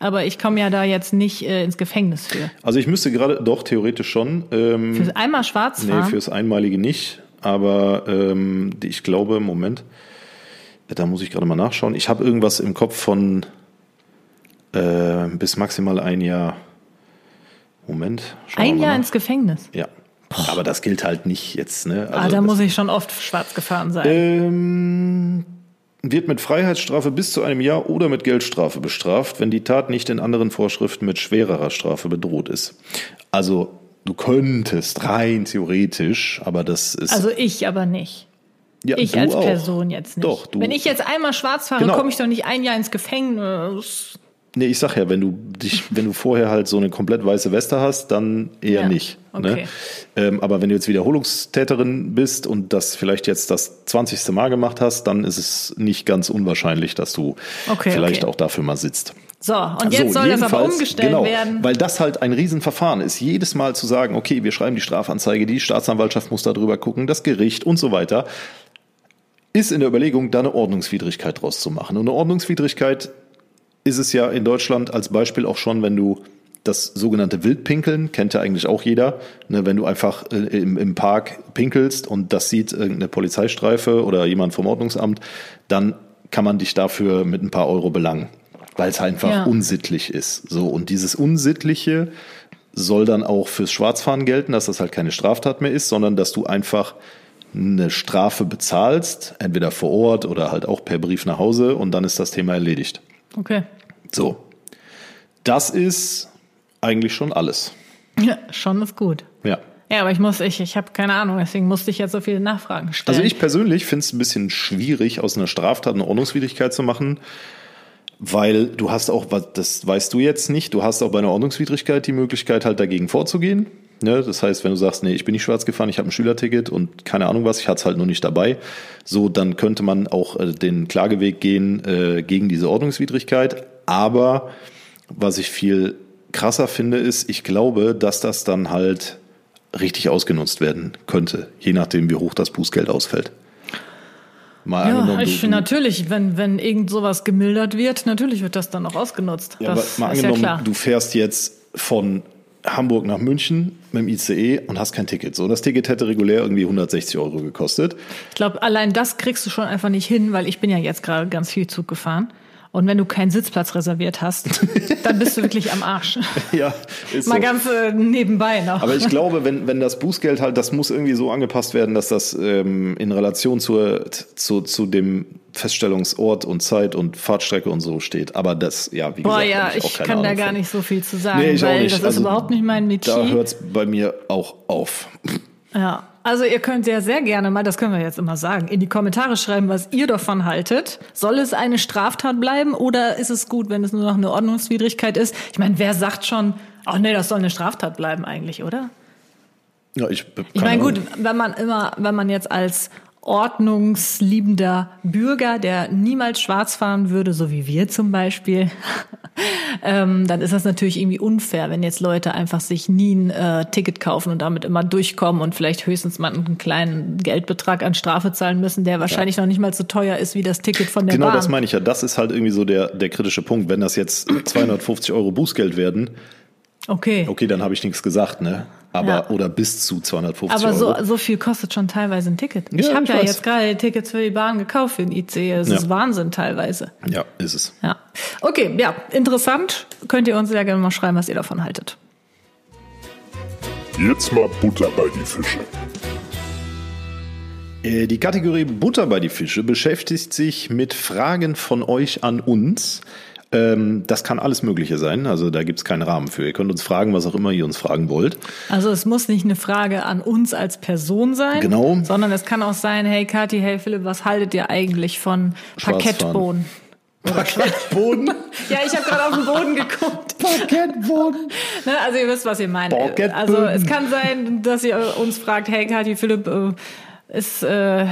aber ich komme ja da jetzt nicht äh, ins Gefängnis für. Also ich müsste gerade, doch, theoretisch schon. Ähm, fürs einmal schwarz fahren? Nee, fürs einmalige nicht. Aber ähm, ich glaube, Moment, da muss ich gerade mal nachschauen. Ich habe irgendwas im Kopf von äh, bis maximal ein Jahr. Moment. Ein Jahr nach. ins Gefängnis? Ja. Boah. Aber das gilt halt nicht jetzt. Ne? Ah, also ah, da muss ich schon oft schwarz gefahren sein. Ähm, wird mit Freiheitsstrafe bis zu einem Jahr oder mit Geldstrafe bestraft, wenn die Tat nicht in anderen Vorschriften mit schwererer Strafe bedroht ist. Also du könntest rein theoretisch, aber das ist. Also ich aber nicht. Ja, ich als auch. Person jetzt nicht. Doch, du. Wenn ich jetzt einmal schwarz fahre, genau. komme ich doch nicht ein Jahr ins Gefängnis. Nee, ich sag ja, wenn du dich, wenn du vorher halt so eine komplett weiße Weste hast, dann eher ja, nicht. Ne? Okay. Ne? Ähm, aber wenn du jetzt Wiederholungstäterin bist und das vielleicht jetzt das 20. Mal gemacht hast, dann ist es nicht ganz unwahrscheinlich, dass du okay, vielleicht okay. auch dafür mal sitzt. So, und jetzt so, soll das aber umgestellt genau, werden. Weil das halt ein Riesenverfahren ist. Jedes Mal zu sagen, okay, wir schreiben die Strafanzeige, die Staatsanwaltschaft muss da drüber gucken, das Gericht und so weiter ist in der Überlegung, da eine Ordnungswidrigkeit draus zu machen. Und eine Ordnungswidrigkeit ist es ja in Deutschland als Beispiel auch schon, wenn du das sogenannte Wildpinkeln, kennt ja eigentlich auch jeder, ne, wenn du einfach äh, im, im Park pinkelst und das sieht irgendeine Polizeistreife oder jemand vom Ordnungsamt, dann kann man dich dafür mit ein paar Euro belangen, weil es einfach ja. unsittlich ist. So und dieses Unsittliche soll dann auch fürs Schwarzfahren gelten, dass das halt keine Straftat mehr ist, sondern dass du einfach eine Strafe bezahlst, entweder vor Ort oder halt auch per Brief nach Hause und dann ist das Thema erledigt. Okay. So. Das ist eigentlich schon alles. Ja, schon ist gut. Ja. Ja, aber ich muss, ich, ich habe keine Ahnung, deswegen musste ich jetzt so viele Nachfragen stellen. Also ich persönlich finde es ein bisschen schwierig, aus einer Straftat eine Ordnungswidrigkeit zu machen, weil du hast auch, das weißt du jetzt nicht, du hast auch bei einer Ordnungswidrigkeit die Möglichkeit, halt dagegen vorzugehen. Ne? Das heißt, wenn du sagst, nee, ich bin nicht schwarz gefahren, ich habe ein Schülerticket und keine Ahnung was, ich hatte es halt nur nicht dabei, so dann könnte man auch äh, den Klageweg gehen äh, gegen diese Ordnungswidrigkeit. Aber was ich viel krasser finde, ist, ich glaube, dass das dann halt richtig ausgenutzt werden könnte, je nachdem, wie hoch das Bußgeld ausfällt. Mal ja, ich finde natürlich, wenn, wenn irgend sowas gemildert wird, natürlich wird das dann auch ausgenutzt. Ja, das aber mal angenommen, ja du fährst jetzt von Hamburg nach München mit dem ICE und hast kein Ticket. So, das Ticket hätte regulär irgendwie 160 Euro gekostet. Ich glaube, allein das kriegst du schon einfach nicht hin, weil ich bin ja jetzt gerade ganz viel Zug gefahren. Und wenn du keinen Sitzplatz reserviert hast, dann bist du wirklich am Arsch. ja, ist Mal so. ganz äh, nebenbei noch. Aber ich glaube, wenn, wenn das Bußgeld halt, das muss irgendwie so angepasst werden, dass das ähm, in Relation zur, zu, zu dem Feststellungsort und Zeit und Fahrtstrecke und so steht. Aber das, ja, wie Boah, gesagt, ja, ich, ich kann Ahnung da gar von. nicht so viel zu sagen, nee, weil das ist also, überhaupt nicht mein Metier. Da hört es bei mir auch auf. Ja, also ihr könnt ja sehr gerne mal, das können wir jetzt immer sagen, in die Kommentare schreiben, was ihr davon haltet. Soll es eine Straftat bleiben oder ist es gut, wenn es nur noch eine Ordnungswidrigkeit ist? Ich meine, wer sagt schon, ach nee, das soll eine Straftat bleiben eigentlich, oder? Ja, ich, ich meine, gut, wenn man immer, wenn man jetzt als ordnungsliebender Bürger, der niemals schwarz fahren würde, so wie wir zum Beispiel, ähm, dann ist das natürlich irgendwie unfair, wenn jetzt Leute einfach sich nie ein äh, Ticket kaufen und damit immer durchkommen und vielleicht höchstens mal einen kleinen Geldbetrag an Strafe zahlen müssen, der wahrscheinlich ja. noch nicht mal so teuer ist wie das Ticket von der genau, Bahn. Genau, das meine ich ja. Das ist halt irgendwie so der, der kritische Punkt. Wenn das jetzt 250 Euro Bußgeld werden, Okay. Okay, dann habe ich nichts gesagt, ne? Aber ja. oder bis zu 250 Aber Euro. Aber so, so viel kostet schon teilweise ein Ticket. Ja, ich habe ja weiß. jetzt gerade Tickets für die Bahn gekauft für den IC. Es ja. ist Wahnsinn teilweise. Ja, ist es. Ja. Okay, ja, interessant. Könnt ihr uns sehr gerne mal schreiben, was ihr davon haltet. Jetzt mal Butter bei die Fische. Äh, die Kategorie Butter bei die Fische beschäftigt sich mit Fragen von euch an uns. Ähm, das kann alles Mögliche sein. Also da gibt es keinen Rahmen für. Ihr könnt uns fragen, was auch immer ihr uns fragen wollt. Also es muss nicht eine Frage an uns als Person sein, genau. sondern es kann auch sein, hey Kathi, hey Philipp, was haltet ihr eigentlich von Parkettbohnen? Parkettboden? ja, ich habe gerade auf den Boden geguckt. Parkettboden. Ne, also ihr wisst, was ihr meint. Also es kann sein, dass ihr uns fragt, hey Kathi, Philipp, äh, ist, äh,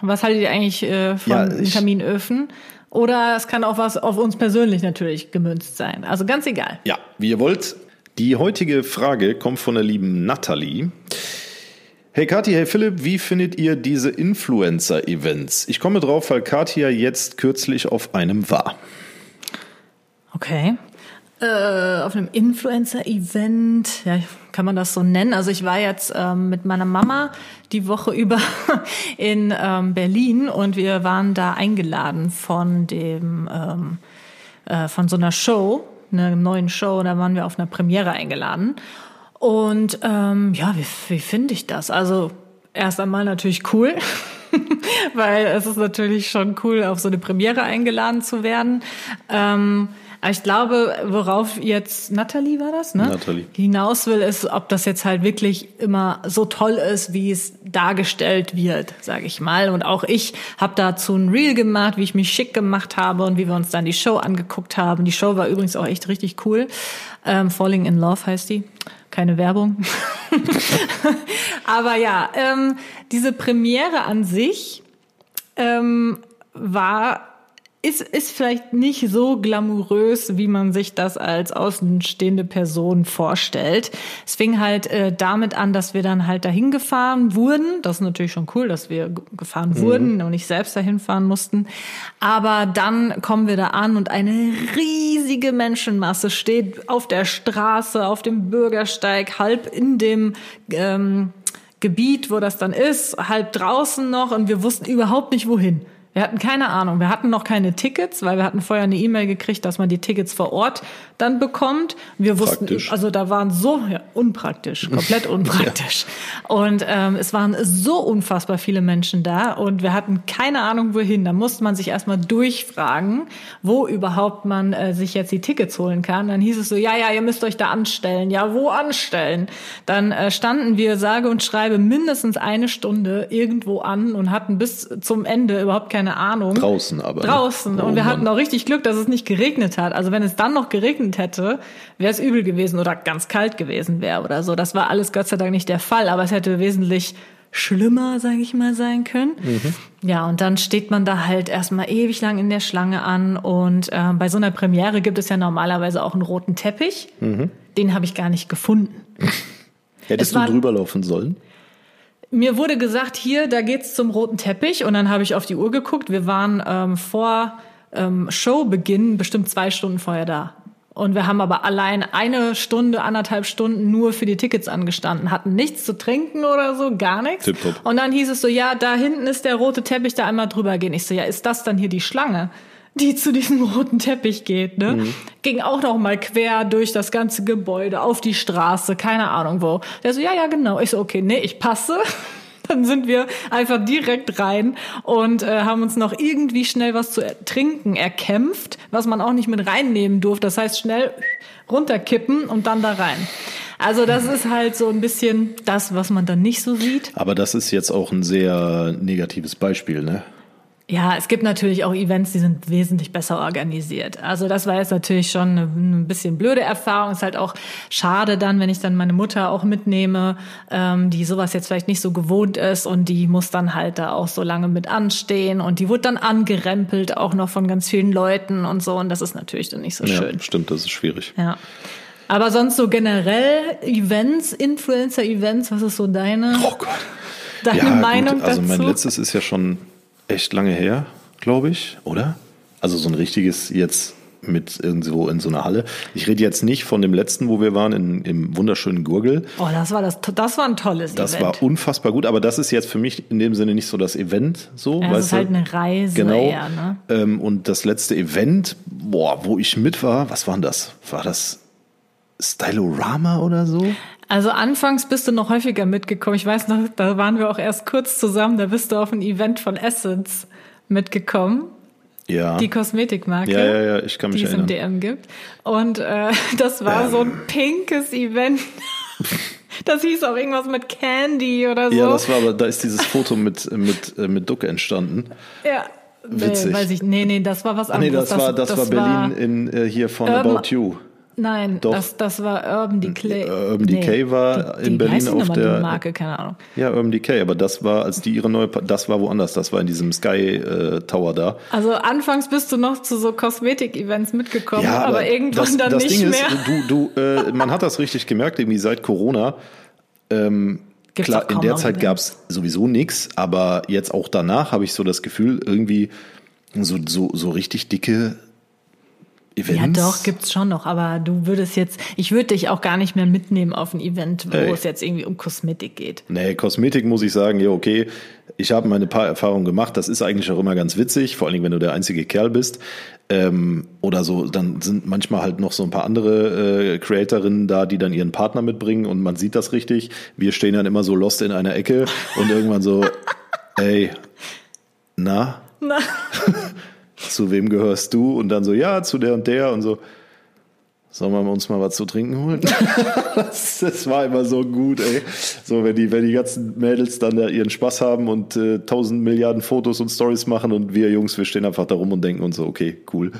was haltet ihr eigentlich äh, von ja, Kaminöfen? Oder es kann auch was auf uns persönlich natürlich gemünzt sein. Also ganz egal. Ja, wie ihr wollt. Die heutige Frage kommt von der lieben Natalie. Hey Kathi, hey Philipp, wie findet ihr diese Influencer-Events? Ich komme drauf, weil Katia jetzt kürzlich auf einem war. Okay. Äh, auf einem Influencer-Event, ja, kann man das so nennen? Also ich war jetzt ähm, mit meiner Mama die Woche über in ähm, Berlin und wir waren da eingeladen von dem ähm, äh, von so einer Show, einer neuen Show. Da waren wir auf einer Premiere eingeladen. Und ähm, ja, wie, wie finde ich das? Also erst einmal natürlich cool. weil es ist natürlich schon cool, auf so eine Premiere eingeladen zu werden. Ähm, aber ich glaube, worauf jetzt Natalie war das, ne? Natalie. Hinaus will, ist, ob das jetzt halt wirklich immer so toll ist, wie es dargestellt wird, sage ich mal. Und auch ich habe dazu ein Reel gemacht, wie ich mich schick gemacht habe und wie wir uns dann die Show angeguckt haben. Die Show war übrigens auch echt richtig cool. Ähm, Falling in Love heißt die. Keine Werbung. Aber ja, ähm, diese Premiere an sich ähm, war ist, ist vielleicht nicht so glamourös, wie man sich das als außenstehende Person vorstellt. Es fing halt äh, damit an, dass wir dann halt dahin gefahren wurden. Das ist natürlich schon cool, dass wir gefahren mhm. wurden und nicht selbst dahin fahren mussten. Aber dann kommen wir da an und eine riesige Menschenmasse steht auf der Straße, auf dem Bürgersteig, halb in dem ähm, Gebiet, wo das dann ist, halb draußen noch und wir wussten überhaupt nicht wohin. Wir hatten keine Ahnung. Wir hatten noch keine Tickets, weil wir hatten vorher eine E-Mail gekriegt, dass man die Tickets vor Ort dann bekommt. Wir wussten, Praktisch. also da waren so ja, unpraktisch, komplett unpraktisch. Und ähm, es waren so unfassbar viele Menschen da und wir hatten keine Ahnung wohin. Da musste man sich erstmal durchfragen, wo überhaupt man äh, sich jetzt die Tickets holen kann. Dann hieß es so, ja, ja, ihr müsst euch da anstellen. Ja, wo anstellen? Dann äh, standen wir sage und schreibe mindestens eine Stunde irgendwo an und hatten bis zum Ende überhaupt keine Ahnung. Draußen aber. ne? Draußen. Oh und wir hatten Mann. auch richtig Glück, dass es nicht geregnet hat. Also wenn es dann noch geregnet hätte, wäre es übel gewesen oder ganz kalt gewesen wäre oder so. Das war alles Gott sei Dank nicht der Fall, aber es hätte wesentlich schlimmer, sage ich mal, sein können. Ja, und dann steht man da halt erstmal ewig lang in der Schlange an. Und ähm, bei so einer Premiere gibt es ja normalerweise auch einen roten Teppich. Den habe ich gar nicht gefunden. Hättest es du war- drüber laufen sollen? Mir wurde gesagt, hier, da geht's zum roten Teppich. Und dann habe ich auf die Uhr geguckt. Wir waren ähm, vor ähm, Showbeginn bestimmt zwei Stunden vorher da. Und wir haben aber allein eine Stunde, anderthalb Stunden nur für die Tickets angestanden, hatten nichts zu trinken oder so, gar nichts. Tipptopp. Und dann hieß es so, ja, da hinten ist der rote Teppich, da einmal drüber gehen. Ich so, ja, ist das dann hier die Schlange? Die zu diesem roten Teppich geht, ne? Mhm. Ging auch noch mal quer durch das ganze Gebäude, auf die Straße, keine Ahnung wo. Der so, ja, ja, genau. Ich so, okay, nee, ich passe. Dann sind wir einfach direkt rein und äh, haben uns noch irgendwie schnell was zu trinken erkämpft, was man auch nicht mit reinnehmen durfte. Das heißt, schnell runterkippen und dann da rein. Also das ist halt so ein bisschen das, was man dann nicht so sieht. Aber das ist jetzt auch ein sehr negatives Beispiel, ne? Ja, es gibt natürlich auch Events, die sind wesentlich besser organisiert. Also das war jetzt natürlich schon eine, ein bisschen blöde Erfahrung. Ist halt auch schade dann, wenn ich dann meine Mutter auch mitnehme, ähm, die sowas jetzt vielleicht nicht so gewohnt ist und die muss dann halt da auch so lange mit anstehen und die wurde dann angerempelt auch noch von ganz vielen Leuten und so und das ist natürlich dann nicht so schön. Ja, stimmt, das ist schwierig. Ja. Aber sonst so generell Events, Influencer-Events, was ist so deine, Oh Gott. deine Ja, Meinung gut, also dazu? mein letztes ist ja schon echt lange her, glaube ich, oder? Also so ein richtiges jetzt mit irgendwo in so einer Halle. Ich rede jetzt nicht von dem letzten, wo wir waren, in, im wunderschönen Gurgel. Oh, das war das, das war ein tolles Das Event. war unfassbar gut, aber das ist jetzt für mich in dem Sinne nicht so das Event, so, Ja, weißt ist du? halt eine Reise Genau. eher, ne? Ähm, und das letzte Event, boah, wo ich mit war, was war denn das? War das Stylorama oder so? Also anfangs bist du noch häufiger mitgekommen. Ich weiß noch, da waren wir auch erst kurz zusammen. Da bist du auf ein Event von Essence mitgekommen, Ja. die Kosmetikmarke. ja, ja, ja, ich kann mich die es im erinnern. DM gibt. Und äh, das war so ein pinkes Event. Das hieß auch irgendwas mit Candy oder so. Ja, das war aber, da ist dieses Foto mit, mit, äh, mit Duck entstanden. Ja. Witzig. Nee, weiß ich, nee, nee, das war was Ah, nee, anderes. das war, das, war Berlin in, äh, hier von Urban- About You. Nein, Doch. das, das war Urban Decay. Äh, Urban Decay war in wie Berlin die auf nochmal, der- Die Marke, keine Ahnung. Ja, Urban Decay, aber das war, als die ihre neue, das war woanders, das war in diesem Sky äh, Tower da. Also anfangs bist du noch zu so Kosmetik-Events mitgekommen, aber, irgendwann das, dann das nicht Ding mehr. Ist, du, du, äh, man hat das richtig gemerkt, irgendwie seit Corona. Ähm, Gibt's klar, in der Zeit Events. gab's sowieso nix, aber jetzt auch danach habe ich so das Gefühl, irgendwie so, so, so richtig dicke Events. Ja, doch, gibt's schon noch, aber du würdest jetzt, ich würde dich auch gar nicht mehr mitnehmen auf ein Event, wo Ey. es jetzt irgendwie um Kosmetik geht. Nee, Kosmetik muss ich sagen, ja, okay. Ich habe meine paar Erfahrungen gemacht. Das ist eigentlich auch immer ganz witzig, vor allen Dingen, wenn du der einzige Kerl bist. Ähm, oder so, dann sind manchmal halt noch so ein paar andere äh, Creatorinnen da, die dann ihren Partner mitbringen und man sieht das richtig. Wir stehen dann immer so lost in einer Ecke und irgendwann so, ey, na, Na, zu wem gehörst du? Und dann so, ja, zu der und der und so. Sollen wir uns mal was zu trinken holen? das, das war immer so gut, ey. So, wenn die, wenn die ganzen Mädels dann da ihren Spaß haben und äh, tausend Milliarden Fotos und Stories machen und wir Jungs, wir stehen einfach da rum und denken uns so, okay, cool.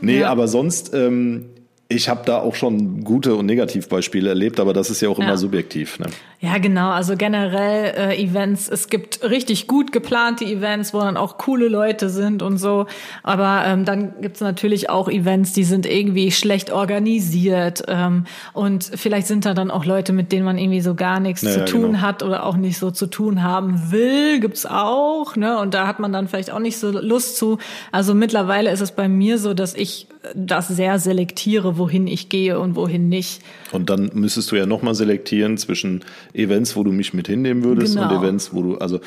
Nee, Ja. aber sonst, ähm, ich habe da auch schon gute und Negativbeispiele erlebt, aber das ist ja auch immer Ja. subjektiv. Ne? Ja, genau. Also generell äh, Events. Es gibt richtig gut geplante Events, wo dann auch coole Leute sind und so. Aber ähm, dann gibt's natürlich auch Events, die sind irgendwie schlecht organisiert. Ähm, und vielleicht sind da dann auch Leute, mit denen man irgendwie so gar nichts Ja, zu tun genau. hat oder auch nicht so zu tun haben will. Gibt's auch. Ne? Und da hat man dann vielleicht auch nicht so Lust zu. Also mittlerweile ist es bei mir so, dass ich das sehr selektiere, wohin ich gehe und wohin nicht. Und dann müsstest du ja nochmal selektieren zwischen Events, wo du mich mit hinnehmen würdest Genau. und Events, wo du, also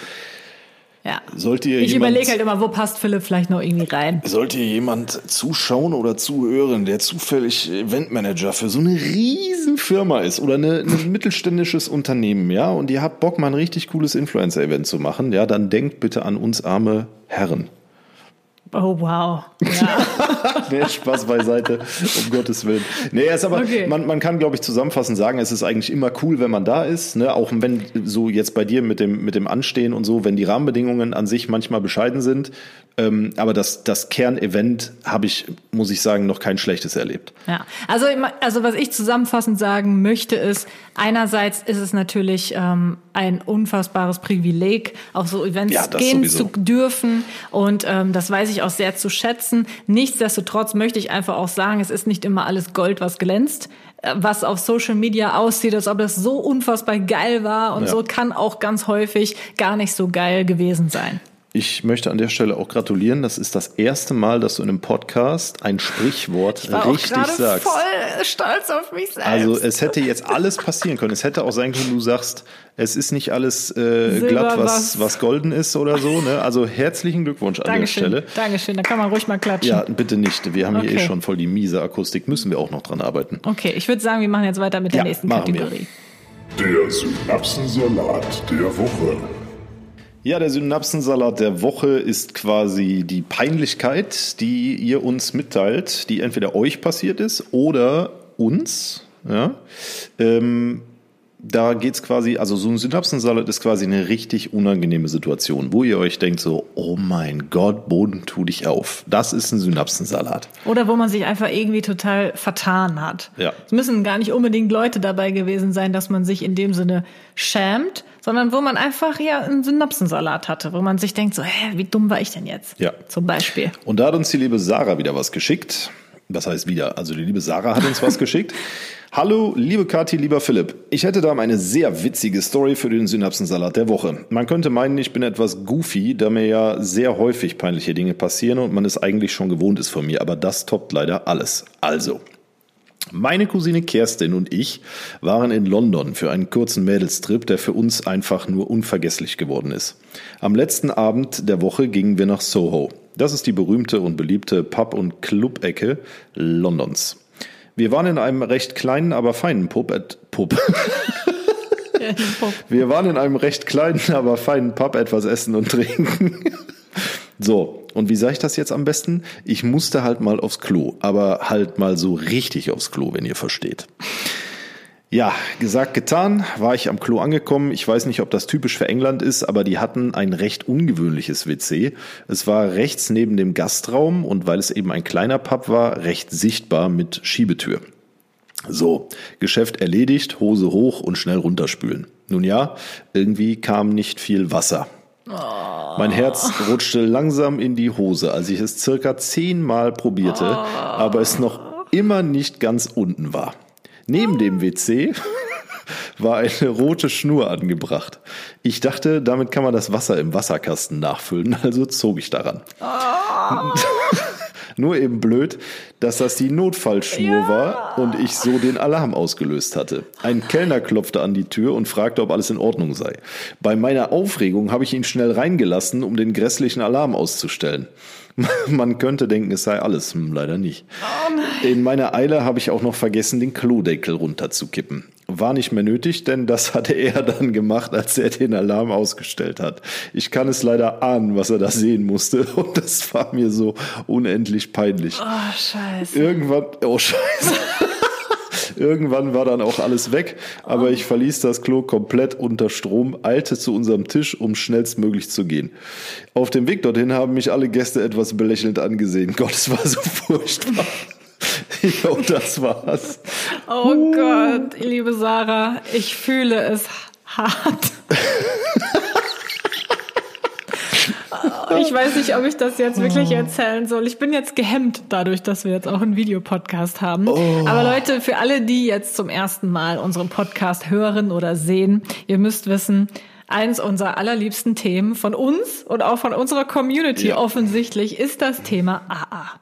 Ja. Sollte ihr ich überlege halt immer, wo passt Philipp vielleicht noch irgendwie rein. Sollte hier jemand zuschauen oder zuhören, der zufällig Eventmanager für so eine riesen Firma ist oder eine, ein mittelständisches Unternehmen, ja, und ihr habt Bock, mal ein richtig cooles Influencer-Event zu machen, ja, dann denkt bitte an uns arme Herren. Oh, wow. Ja. Nee, Spaß beiseite, um Gottes Willen. Nee, ist aber, Okay. man, man kann, glaube ich, zusammenfassend sagen, es ist eigentlich immer cool, wenn man da ist, ne? auch wenn so jetzt bei dir mit dem, mit dem Anstehen und so, wenn die Rahmenbedingungen an sich manchmal bescheiden sind, ähm, aber das, das Kernevent habe ich, muss ich sagen, noch kein schlechtes erlebt. Ja, also, also was ich zusammenfassend sagen möchte ist, einerseits ist es natürlich ähm, ein unfassbares Privileg, auf so Events Ja, gehen sowieso. zu dürfen und ähm, das weiß ich auch sehr zu schätzen. Nichtsdestotrotz möchte ich einfach auch sagen, es ist nicht immer alles Gold, was glänzt. Äh, Was auf Social Media aussieht, als ob das so unfassbar geil war und Ja. so kann auch ganz häufig gar nicht so geil gewesen sein. Ich möchte an der Stelle auch gratulieren. Das ist das erste Mal, dass du in einem Podcast ein Sprichwort War auch richtig gerade sagst. voll stolz auf mich selbst. Also es hätte jetzt alles passieren können. Es hätte auch sein können, du sagst, es ist nicht alles äh, glatt, was, was- golden ist oder so. Ne? Also herzlichen Glückwunsch an Dankeschön, der Stelle. Dankeschön, da kann man ruhig mal klatschen. Ja, bitte nicht. Wir haben hier eh Okay. schon voll die miese Akustik. Müssen wir auch noch dran arbeiten. Okay, ich würde sagen, wir machen jetzt weiter mit der Ja, nächsten machen wir. Kategorie. Der Synapsensalat der Woche. Ja, der Synapsensalat der Woche ist quasi die Peinlichkeit, die ihr uns mitteilt, die entweder euch passiert ist oder uns. Ja. Ähm, da geht's quasi, also so ein Synapsensalat ist quasi eine richtig unangenehme Situation, wo ihr euch denkt so, oh mein Gott, Boden tu dich auf. Das ist ein Synapsensalat. Oder wo man sich einfach irgendwie total vertan hat. Ja. Es müssen gar nicht unbedingt Leute dabei gewesen sein, dass man sich in dem Sinne schämt, sondern wo man einfach ja einen Synapsensalat hatte, wo man sich denkt so, hä, wie dumm war ich denn jetzt? Ja. Zum Beispiel. Und da hat uns die liebe Sarah wieder was geschickt. Was heißt wieder? Also die liebe Sarah hat uns was geschickt. Hallo, liebe Kathi, lieber Philipp. Ich hätte da eine sehr witzige Story für den Synapsensalat der Woche. Man könnte meinen, ich bin etwas goofy, da mir ja sehr häufig peinliche Dinge passieren und man es eigentlich schon gewohnt ist von mir, aber das toppt leider alles. Also, meine Cousine Kerstin und ich waren in London für einen kurzen Mädelstrip, der für uns einfach nur unvergesslich geworden ist. Am letzten Abend der Woche gingen wir nach Soho. Das ist die berühmte und beliebte Pub- und Club-Ecke Londons. Wir waren in einem recht kleinen, aber feinen Pub, äh, Pub. Wir waren in einem recht kleinen, aber feinen Pub etwas essen und trinken. So, und wie sage ich das jetzt am besten? Ich musste halt mal aufs Klo, aber halt mal so richtig aufs Klo, wenn ihr versteht. Ja, gesagt, getan, war ich am Klo angekommen. Ich weiß nicht, ob das typisch für England ist, aber die hatten ein recht ungewöhnliches WC. Es war rechts neben dem Gastraum und weil es eben ein kleiner Pub war, recht sichtbar mit Schiebetür. So, Geschäft erledigt, Hose hoch und schnell runterspülen. Nun ja, irgendwie kam nicht viel Wasser. Mein Herz rutschte langsam in die Hose, als ich es circa zehnmal probierte, aber es noch immer nicht ganz unten war. Neben dem WC war eine rote Schnur angebracht. Ich dachte, damit kann man das Wasser im Wasserkasten nachfüllen, also zog ich daran. Nur eben blöd, dass das die Notfallschnur war und ich so den Alarm ausgelöst hatte. Ein Kellner klopfte an die Tür und fragte, ob alles in Ordnung sei. Bei meiner Aufregung habe ich ihn schnell reingelassen, um den grässlichen Alarm auszustellen. Man könnte denken, es sei alles, hm, leider nicht. In meiner Eile habe ich auch noch vergessen, den Klodeckel runterzukippen. War nicht mehr nötig, denn das hatte er dann gemacht, als er den Alarm ausgestellt hat. Ich kann es leider ahnen, was er da sehen musste und das war mir so unendlich peinlich. Oh, scheiße. Irgendwann, oh Scheiße. Irgendwann war dann auch alles weg, aber ich verließ das Klo komplett unter Strom, eilte zu unserem Tisch, um schnellstmöglich zu gehen. Auf dem Weg dorthin haben mich alle Gäste etwas belächelnd angesehen. Gott, es war so furchtbar. Jo, das war's. Oh Gott, liebe Sarah, ich fühle es hart. Ich weiß nicht, ob ich das jetzt wirklich erzählen soll. Ich bin jetzt gehemmt dadurch, dass wir jetzt auch einen Videopodcast haben. Aber Leute, für alle, die jetzt zum ersten Mal unseren Podcast hören oder sehen, ihr müsst wissen, eins unserer allerliebsten Themen von uns und auch von unserer Community Ja. offensichtlich ist das Thema AA.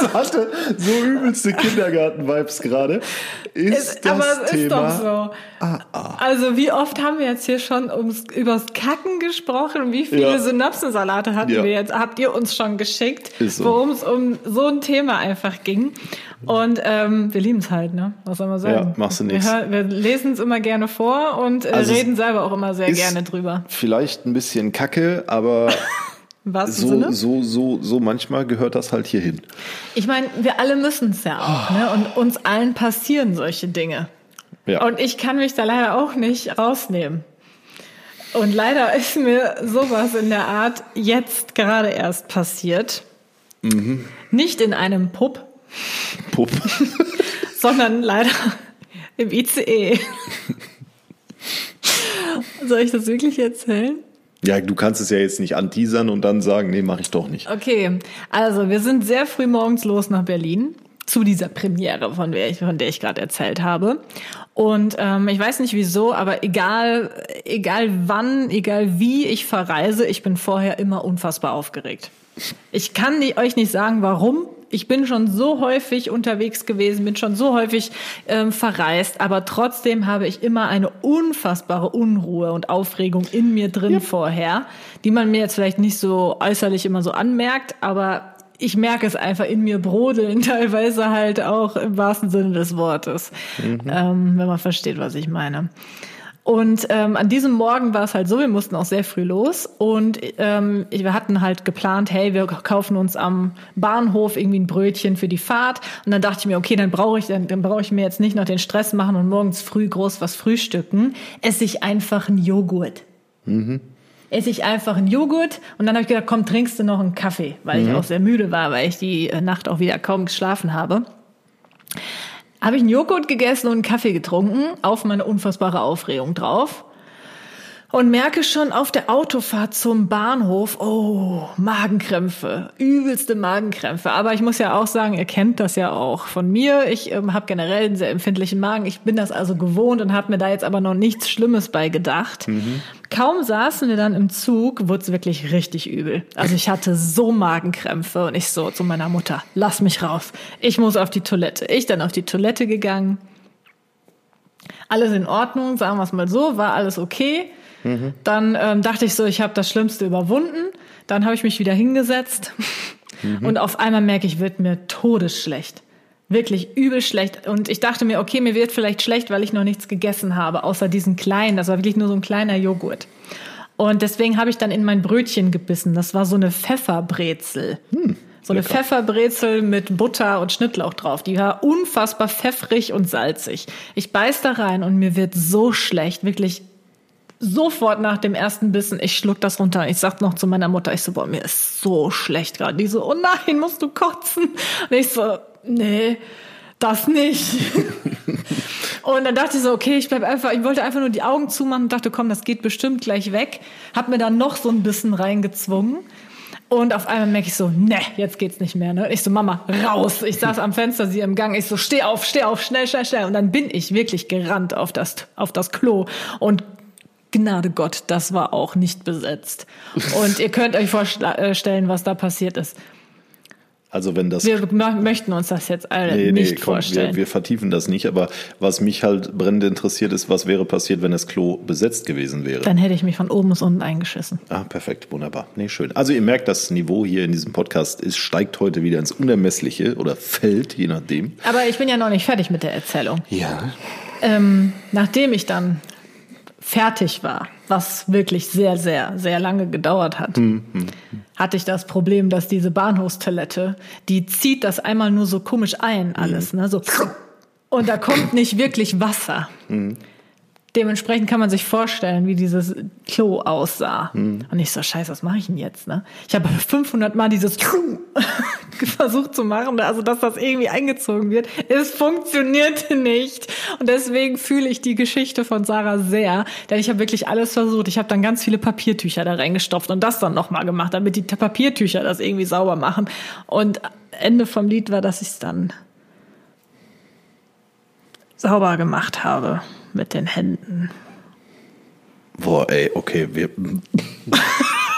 Das hatte so übelste Kindergarten-Vibes gerade. Ist Es- das aber es Thema? ist doch so. Ah, ah. Also wie oft haben wir jetzt hier schon ums, übers Kacken gesprochen? Wie viele Ja. Synapsensalate hatten Ja. wir jetzt? Habt ihr uns schon geschickt, Ist so. worum es um so ein Thema einfach ging? Und ähm, wir lieben es halt, ne? Was soll man sagen? Ja, machst du wir, nix. hören- wir lesen es immer gerne vor und äh, Also reden selber auch immer sehr ist- gerne drüber. Vielleicht ein bisschen Kacke, aber Wahrsten so, Sinne? so, so, so manchmal gehört das halt hier hin. Ich meine, wir alle müssen es ja auch, ne? Und uns allen passieren solche Dinge. Ja. Und ich kann mich da leider auch nicht rausnehmen. Und leider ist mir sowas in der Art jetzt gerade erst passiert. Mhm. Nicht in einem Pub, Pup. sondern leider im ICE. Soll ich das wirklich erzählen? Ja, du kannst es ja jetzt nicht anteasern und dann sagen, nee, mache ich doch nicht. Okay, also wir sind sehr früh morgens los nach Berlin zu dieser Premiere, von der ich, von der ich gerade erzählt habe. Und ähm, ich weiß nicht wieso, aber egal, egal wann, egal wie ich verreise, ich bin vorher immer unfassbar aufgeregt. Ich kann die, euch nicht sagen, warum. Ich bin schon so häufig unterwegs gewesen, bin schon so häufig ähm, verreist, aber trotzdem habe ich immer eine unfassbare Unruhe und Aufregung in mir drin vorher, die man mir jetzt vielleicht nicht so äußerlich immer so anmerkt, aber ich merke es einfach in mir brodeln, teilweise halt auch im wahrsten Sinne des Wortes, ähm, wenn man versteht, was ich meine. Und ähm, an diesem Morgen war es halt so, wir mussten auch sehr früh los und ähm, wir hatten halt geplant, hey, wir kaufen uns am Bahnhof irgendwie ein Brötchen für die Fahrt. Und dann dachte ich mir, okay, dann brauche ich, dann, dann brauche ich mir jetzt nicht noch den Stress machen und morgens früh groß was frühstücken. Esse ich einfach einen Joghurt. Esse ich einfach einen Joghurt und dann habe ich gedacht, komm, trinkst du noch einen Kaffee, weil ich auch sehr müde war, weil ich die äh, Nacht auch wieder kaum geschlafen habe habe ich einen Joghurt gegessen und einen Kaffee getrunken, auf meine unfassbare Aufregung drauf. Und merke schon auf der Autofahrt zum Bahnhof, oh, Magenkrämpfe, übelste Magenkrämpfe. Aber ich muss ja auch sagen, ihr kennt das ja auch von mir. Ich ähm, habe generell einen sehr empfindlichen Magen. Ich bin das also gewohnt und habe mir da jetzt aber noch nichts Schlimmes bei gedacht. Kaum saßen wir dann im Zug, wurde es wirklich richtig übel. Also ich hatte so Magenkrämpfe und ich so zu meiner Mutter, lass mich raus. Ich muss auf die Toilette. Ich dann auf die Toilette gegangen. Alles in Ordnung, sagen wir es mal so, war alles okay. Dann ähm, dachte ich so, ich habe das Schlimmste überwunden. Dann habe ich mich wieder hingesetzt und auf einmal merke ich, wird mir todesschlecht. Wirklich übel schlecht. Und ich dachte mir, okay, mir wird vielleicht schlecht, weil ich noch nichts gegessen habe, außer diesen kleinen. Das war wirklich nur so ein kleiner Joghurt. Und deswegen habe ich dann in mein Brötchen gebissen. Das war so eine Pfefferbrezel. so eine lecker. Pfefferbrezel mit Butter und Schnittlauch drauf. Die war unfassbar pfeffrig und salzig. Ich beiß da rein und mir wird so schlecht. Wirklich sofort nach dem ersten Bissen, ich schluck das runter. Ich sag noch zu meiner Mutter, ich so, boah, mir ist so schlecht gerade. Die so, oh nein, musst du kotzen? Und ich so, nee, das nicht. und dann dachte ich so, okay, ich bleib einfach, ich wollte einfach nur die Augen zumachen und dachte, komm, das geht bestimmt gleich weg. Hab mir dann noch so ein Bissen reingezwungen. Und auf einmal merke ich so, ne, jetzt geht's nicht mehr. Ne? Ich so, Mama, raus. Ich saß am Fenster, sie im Gang. Ich so, steh auf, steh auf, schnell, schnell, schnell. Und dann bin ich wirklich gerannt auf das, auf das Klo. Und Gnade Gott, das war auch nicht besetzt. Und ihr könnt euch vorstellen, was da passiert ist. Also wenn das Wir mö- möchten uns das jetzt alle Nee, nicht nee, komm, vorstellen. wir, wir vertiefen das nicht, aber was mich halt brennend interessiert ist, was wäre passiert, wenn das Klo besetzt gewesen wäre? Dann hätte ich mich von oben bis unten eingeschissen. Ah, perfekt, wunderbar. Nee, schön. Also ihr merkt, das Niveau hier in diesem Podcast ist, steigt heute wieder ins Unermessliche oder fällt, je nachdem. Aber ich bin ja noch nicht fertig mit der Erzählung. Ja. Ähm, nachdem ich dann fertig war, was wirklich sehr, sehr, sehr lange gedauert hat, hatte ich das Problem, dass diese Bahnhofstoilette, die zieht das einmal nur so komisch ein, alles, ne, so. Und da kommt nicht wirklich Wasser. Dementsprechend kann man sich vorstellen, wie dieses Klo aussah. Und ich so, scheiße, was mache ich denn jetzt? Ne? Ich habe 500 Mal dieses versucht zu machen, also dass das irgendwie eingezogen wird. Es funktionierte nicht. Und deswegen fühle ich die Geschichte von Sarah sehr, denn ich habe wirklich alles versucht. Ich habe dann ganz viele Papiertücher da reingestopft und das dann nochmal gemacht, damit die Papiertücher das irgendwie sauber machen. Und Ende vom Lied war, dass ich es dann sauber gemacht habe mit den Händen. Boah, ey, okay, wir.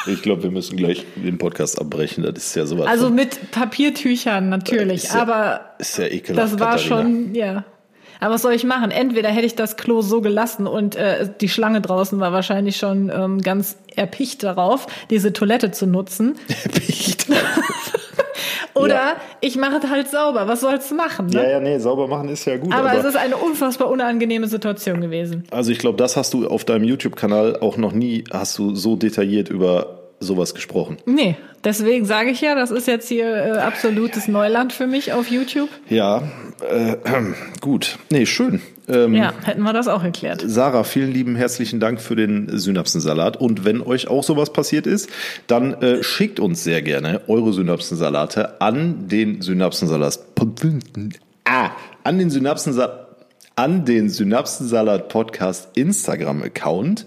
Ich glaube, wir müssen gleich den Podcast abbrechen. Das ist ja sowas. Also von- mit Papiertüchern natürlich, Ist ja- aber ist ja ekelhaft. das war Katharina. schon, ja. Aber was soll ich machen? Entweder hätte ich das Klo so gelassen und äh, die Schlange draußen war wahrscheinlich schon ähm, ganz erpicht darauf, diese Toilette zu nutzen. Oder Ja. ich mache es halt sauber. Was soll's machen? Ne? Ja, ja, nee, sauber machen ist ja gut. aber, aber es ist eine unfassbar unangenehme Situation gewesen. Also ich glaube, das hast du auf deinem YouTube-Kanal auch noch nie, hast du so detailliert über sowas gesprochen. Nee, deswegen sage ich ja, das ist jetzt hier äh, absolutes Neuland für mich auf YouTube. Ja, äh, gut. Nee, schön. Ähm, Ja, hätten wir das auch erklärt. Sarah, vielen lieben herzlichen Dank für den Synapsensalat. Und wenn euch auch sowas passiert ist, dann äh, schickt uns sehr gerne eure Synapsensalate an den Synapsensalat. Ah, an den Synapsensalat. An den Synapsensalat Podcast Instagram Account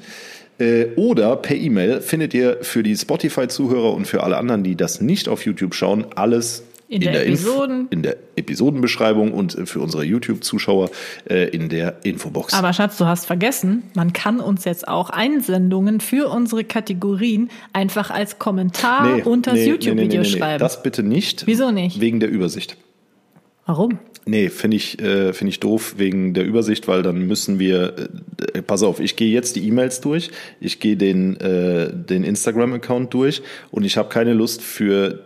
oder per E-Mail findet ihr für die Spotify-Zuhörer und für alle anderen, die das nicht auf YouTube schauen, alles In der Inf- Episoden. in der Episodenbeschreibung und äh, für unsere YouTube-Zuschauer äh, in der Infobox. Aber Schatz, du hast vergessen, man kann uns jetzt auch Einsendungen für unsere Kategorien einfach als Kommentar unter das YouTube-Video schreiben. Das bitte nicht. Wieso nicht? Wegen der Übersicht. Warum? Nee, finde ich, äh, finde ich doof wegen der Übersicht, weil dann müssen wir, äh, pass auf, ich gehe jetzt die E-Mails durch, ich gehe den, äh, den Instagram-Account durch und ich habe keine Lust für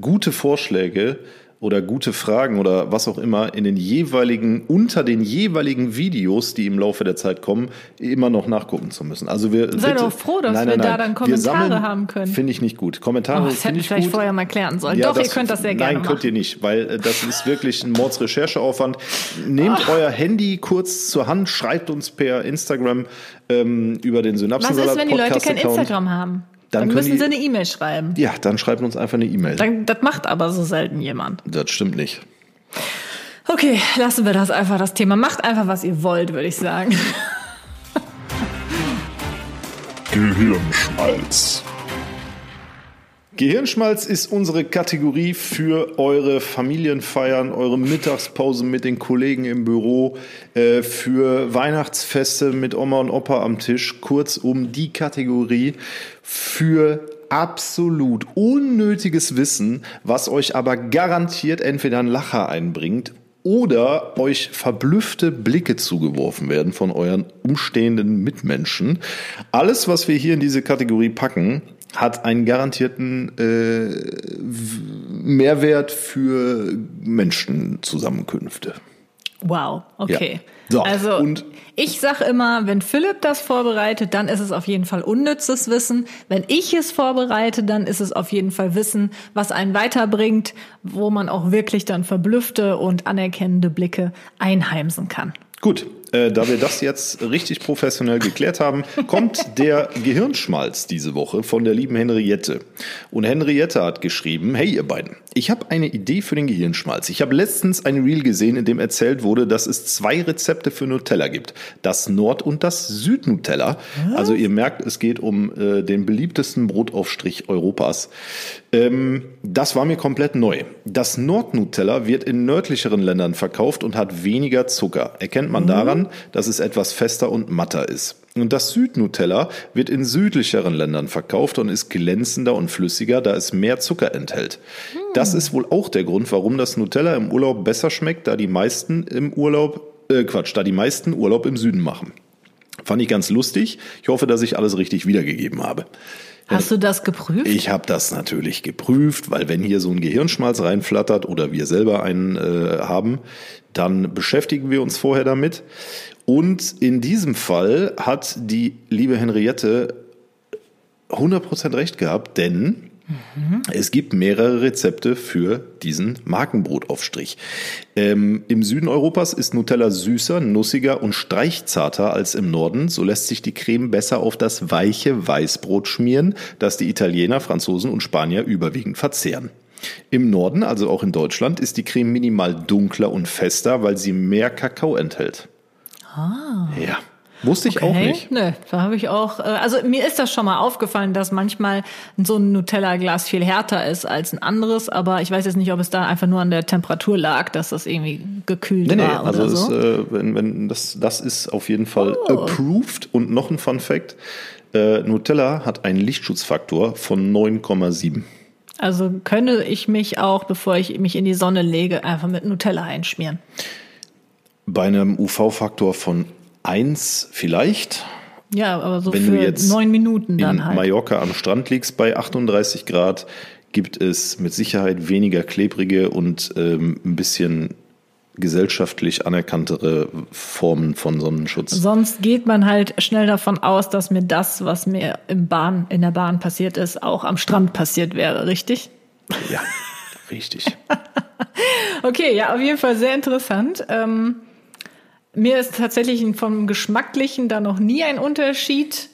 gute Vorschläge oder gute Fragen oder was auch immer in den jeweiligen, unter den jeweiligen Videos, die im Laufe der Zeit kommen, immer noch nachgucken zu müssen. Also wir Sei bitte- doch froh, dass Nein, wir nein, da dann Kommentare sammeln- haben können. Finde ich nicht gut. Kommentare Oh, das hätten wir ich vielleicht gut. vorher mal klären sollen. Doch, ihr könnt das sehr gerne Nein, könnt machen. ihr nicht, weil äh, das ist wirklich ein Mordsrechercheaufwand. Nehmt euer Handy kurz zur Hand, schreibt uns per Instagram ähm, über den Was Synapsensalat ist, wenn die Leute kein. Instagram haben? Dann Dann, müssen die- sie eine E-Mail schreiben. Ja, dann schreibt uns einfach eine E-Mail. Das macht aber so selten jemand. Das stimmt nicht. Okay, lassen wir das einfach, das Thema. Macht einfach, was ihr wollt, würde ich sagen. Gehirnschmalz. Gehirnschmalz ist unsere Kategorie für eure Familienfeiern, eure Mittagspause mit den Kollegen im Büro, äh, für Weihnachtsfeste mit Oma und Opa am Tisch. Kurzum die Kategorie für absolut unnötiges Wissen, was euch aber garantiert entweder einen Lacher einbringt oder euch verblüffte Blicke zugeworfen werden von euren umstehenden Mitmenschen. Alles, was wir hier in diese Kategorie packen, hat einen garantierten äh, Mehrwert für Menschenzusammenkünfte. Wow, okay. Ja. So, also und- ich sag immer, wenn Philipp das vorbereitet, dann ist es auf jeden Fall unnützes Wissen. Wenn ich es vorbereite, dann ist es auf jeden Fall Wissen, was einen weiterbringt, wo man auch wirklich dann verblüffte und anerkennende Blicke einheimsen kann. Gut, äh, da wir das jetzt richtig professionell geklärt haben, kommt der Gehirnschmalz diese Woche von der lieben Henriette. Und Henriette hat geschrieben, hey ihr beiden, ich habe eine Idee für den Gehirnschmalz. Ich habe letztens ein Reel gesehen, in dem erzählt wurde, dass es zwei Rezepte für Nutella gibt. Das Nord- und das Süd-Nutella. Also ihr merkt, es geht um äh, den beliebtesten Brotaufstrich Europas. Ähm, das war mir komplett neu. Das Nord-Nutella wird in nördlicheren Ländern verkauft und hat weniger Zucker. Erkennt man daran, dass es etwas fester und matter ist. Und das Süd-Nutella wird in südlicheren Ländern verkauft und ist glänzender und flüssiger, da es mehr Zucker enthält. Das ist wohl auch der Grund, warum das Nutella im Urlaub besser schmeckt, da die meisten im Urlaub, äh Quatsch, da die meisten Urlaub im Süden machen. Fand ich ganz lustig. Ich hoffe, dass ich alles richtig wiedergegeben habe. Hast du das geprüft? Ich habe das natürlich geprüft, weil wenn hier so ein Gehirnschmalz reinflattert oder wir selber einen äh, haben, dann beschäftigen wir uns vorher damit. Und in diesem Fall hat die liebe Henriette 100% recht gehabt, denn es gibt mehrere Rezepte für diesen Markenbrotaufstrich. Ähm, Im Süden Europas ist Nutella süßer, nussiger und streichzarter als im Norden. So lässt sich die Creme besser auf das weiche Weißbrot schmieren, das die Italiener, Franzosen und Spanier überwiegend verzehren. Im Norden, also auch in Deutschland, ist die Creme minimal dunkler und fester, weil sie mehr Kakao enthält. Ah. Ja. Wusste ich auch nicht. Nö, da habe ich auch. äh, Also mir ist das schon mal aufgefallen, dass manchmal so ein Nutella-Glas viel härter ist als ein anderes, aber ich weiß jetzt nicht, ob es da einfach nur an der Temperatur lag, dass das irgendwie gekühlt Nee, nee, war also oder es, so. Oh. äh, wenn, wenn das, das ist auf jeden Fall approved. Und noch ein Fun Fact. Äh, Nutella hat einen Lichtschutzfaktor von 9,7. Also könnte ich mich auch, bevor ich mich in die Sonne lege, einfach mit Nutella einschmieren. Bei einem UV-Faktor von 1 vielleicht. Ja, aber so Wenn für du jetzt neun Minuten dann in halt. Mallorca am Strand liegst bei 38 Grad, gibt es mit Sicherheit weniger klebrige und ähm, ein bisschen gesellschaftlich anerkanntere Formen von Sonnenschutz. Sonst geht man halt schnell davon aus, dass mir das, was mir im Bahn, in der Bahn passiert ist, auch am Strand passiert wäre, richtig? Ja, richtig. Okay, ja, auf jeden Fall sehr interessant. Ähm, mir ist tatsächlich vom Geschmacklichen da noch nie ein Unterschied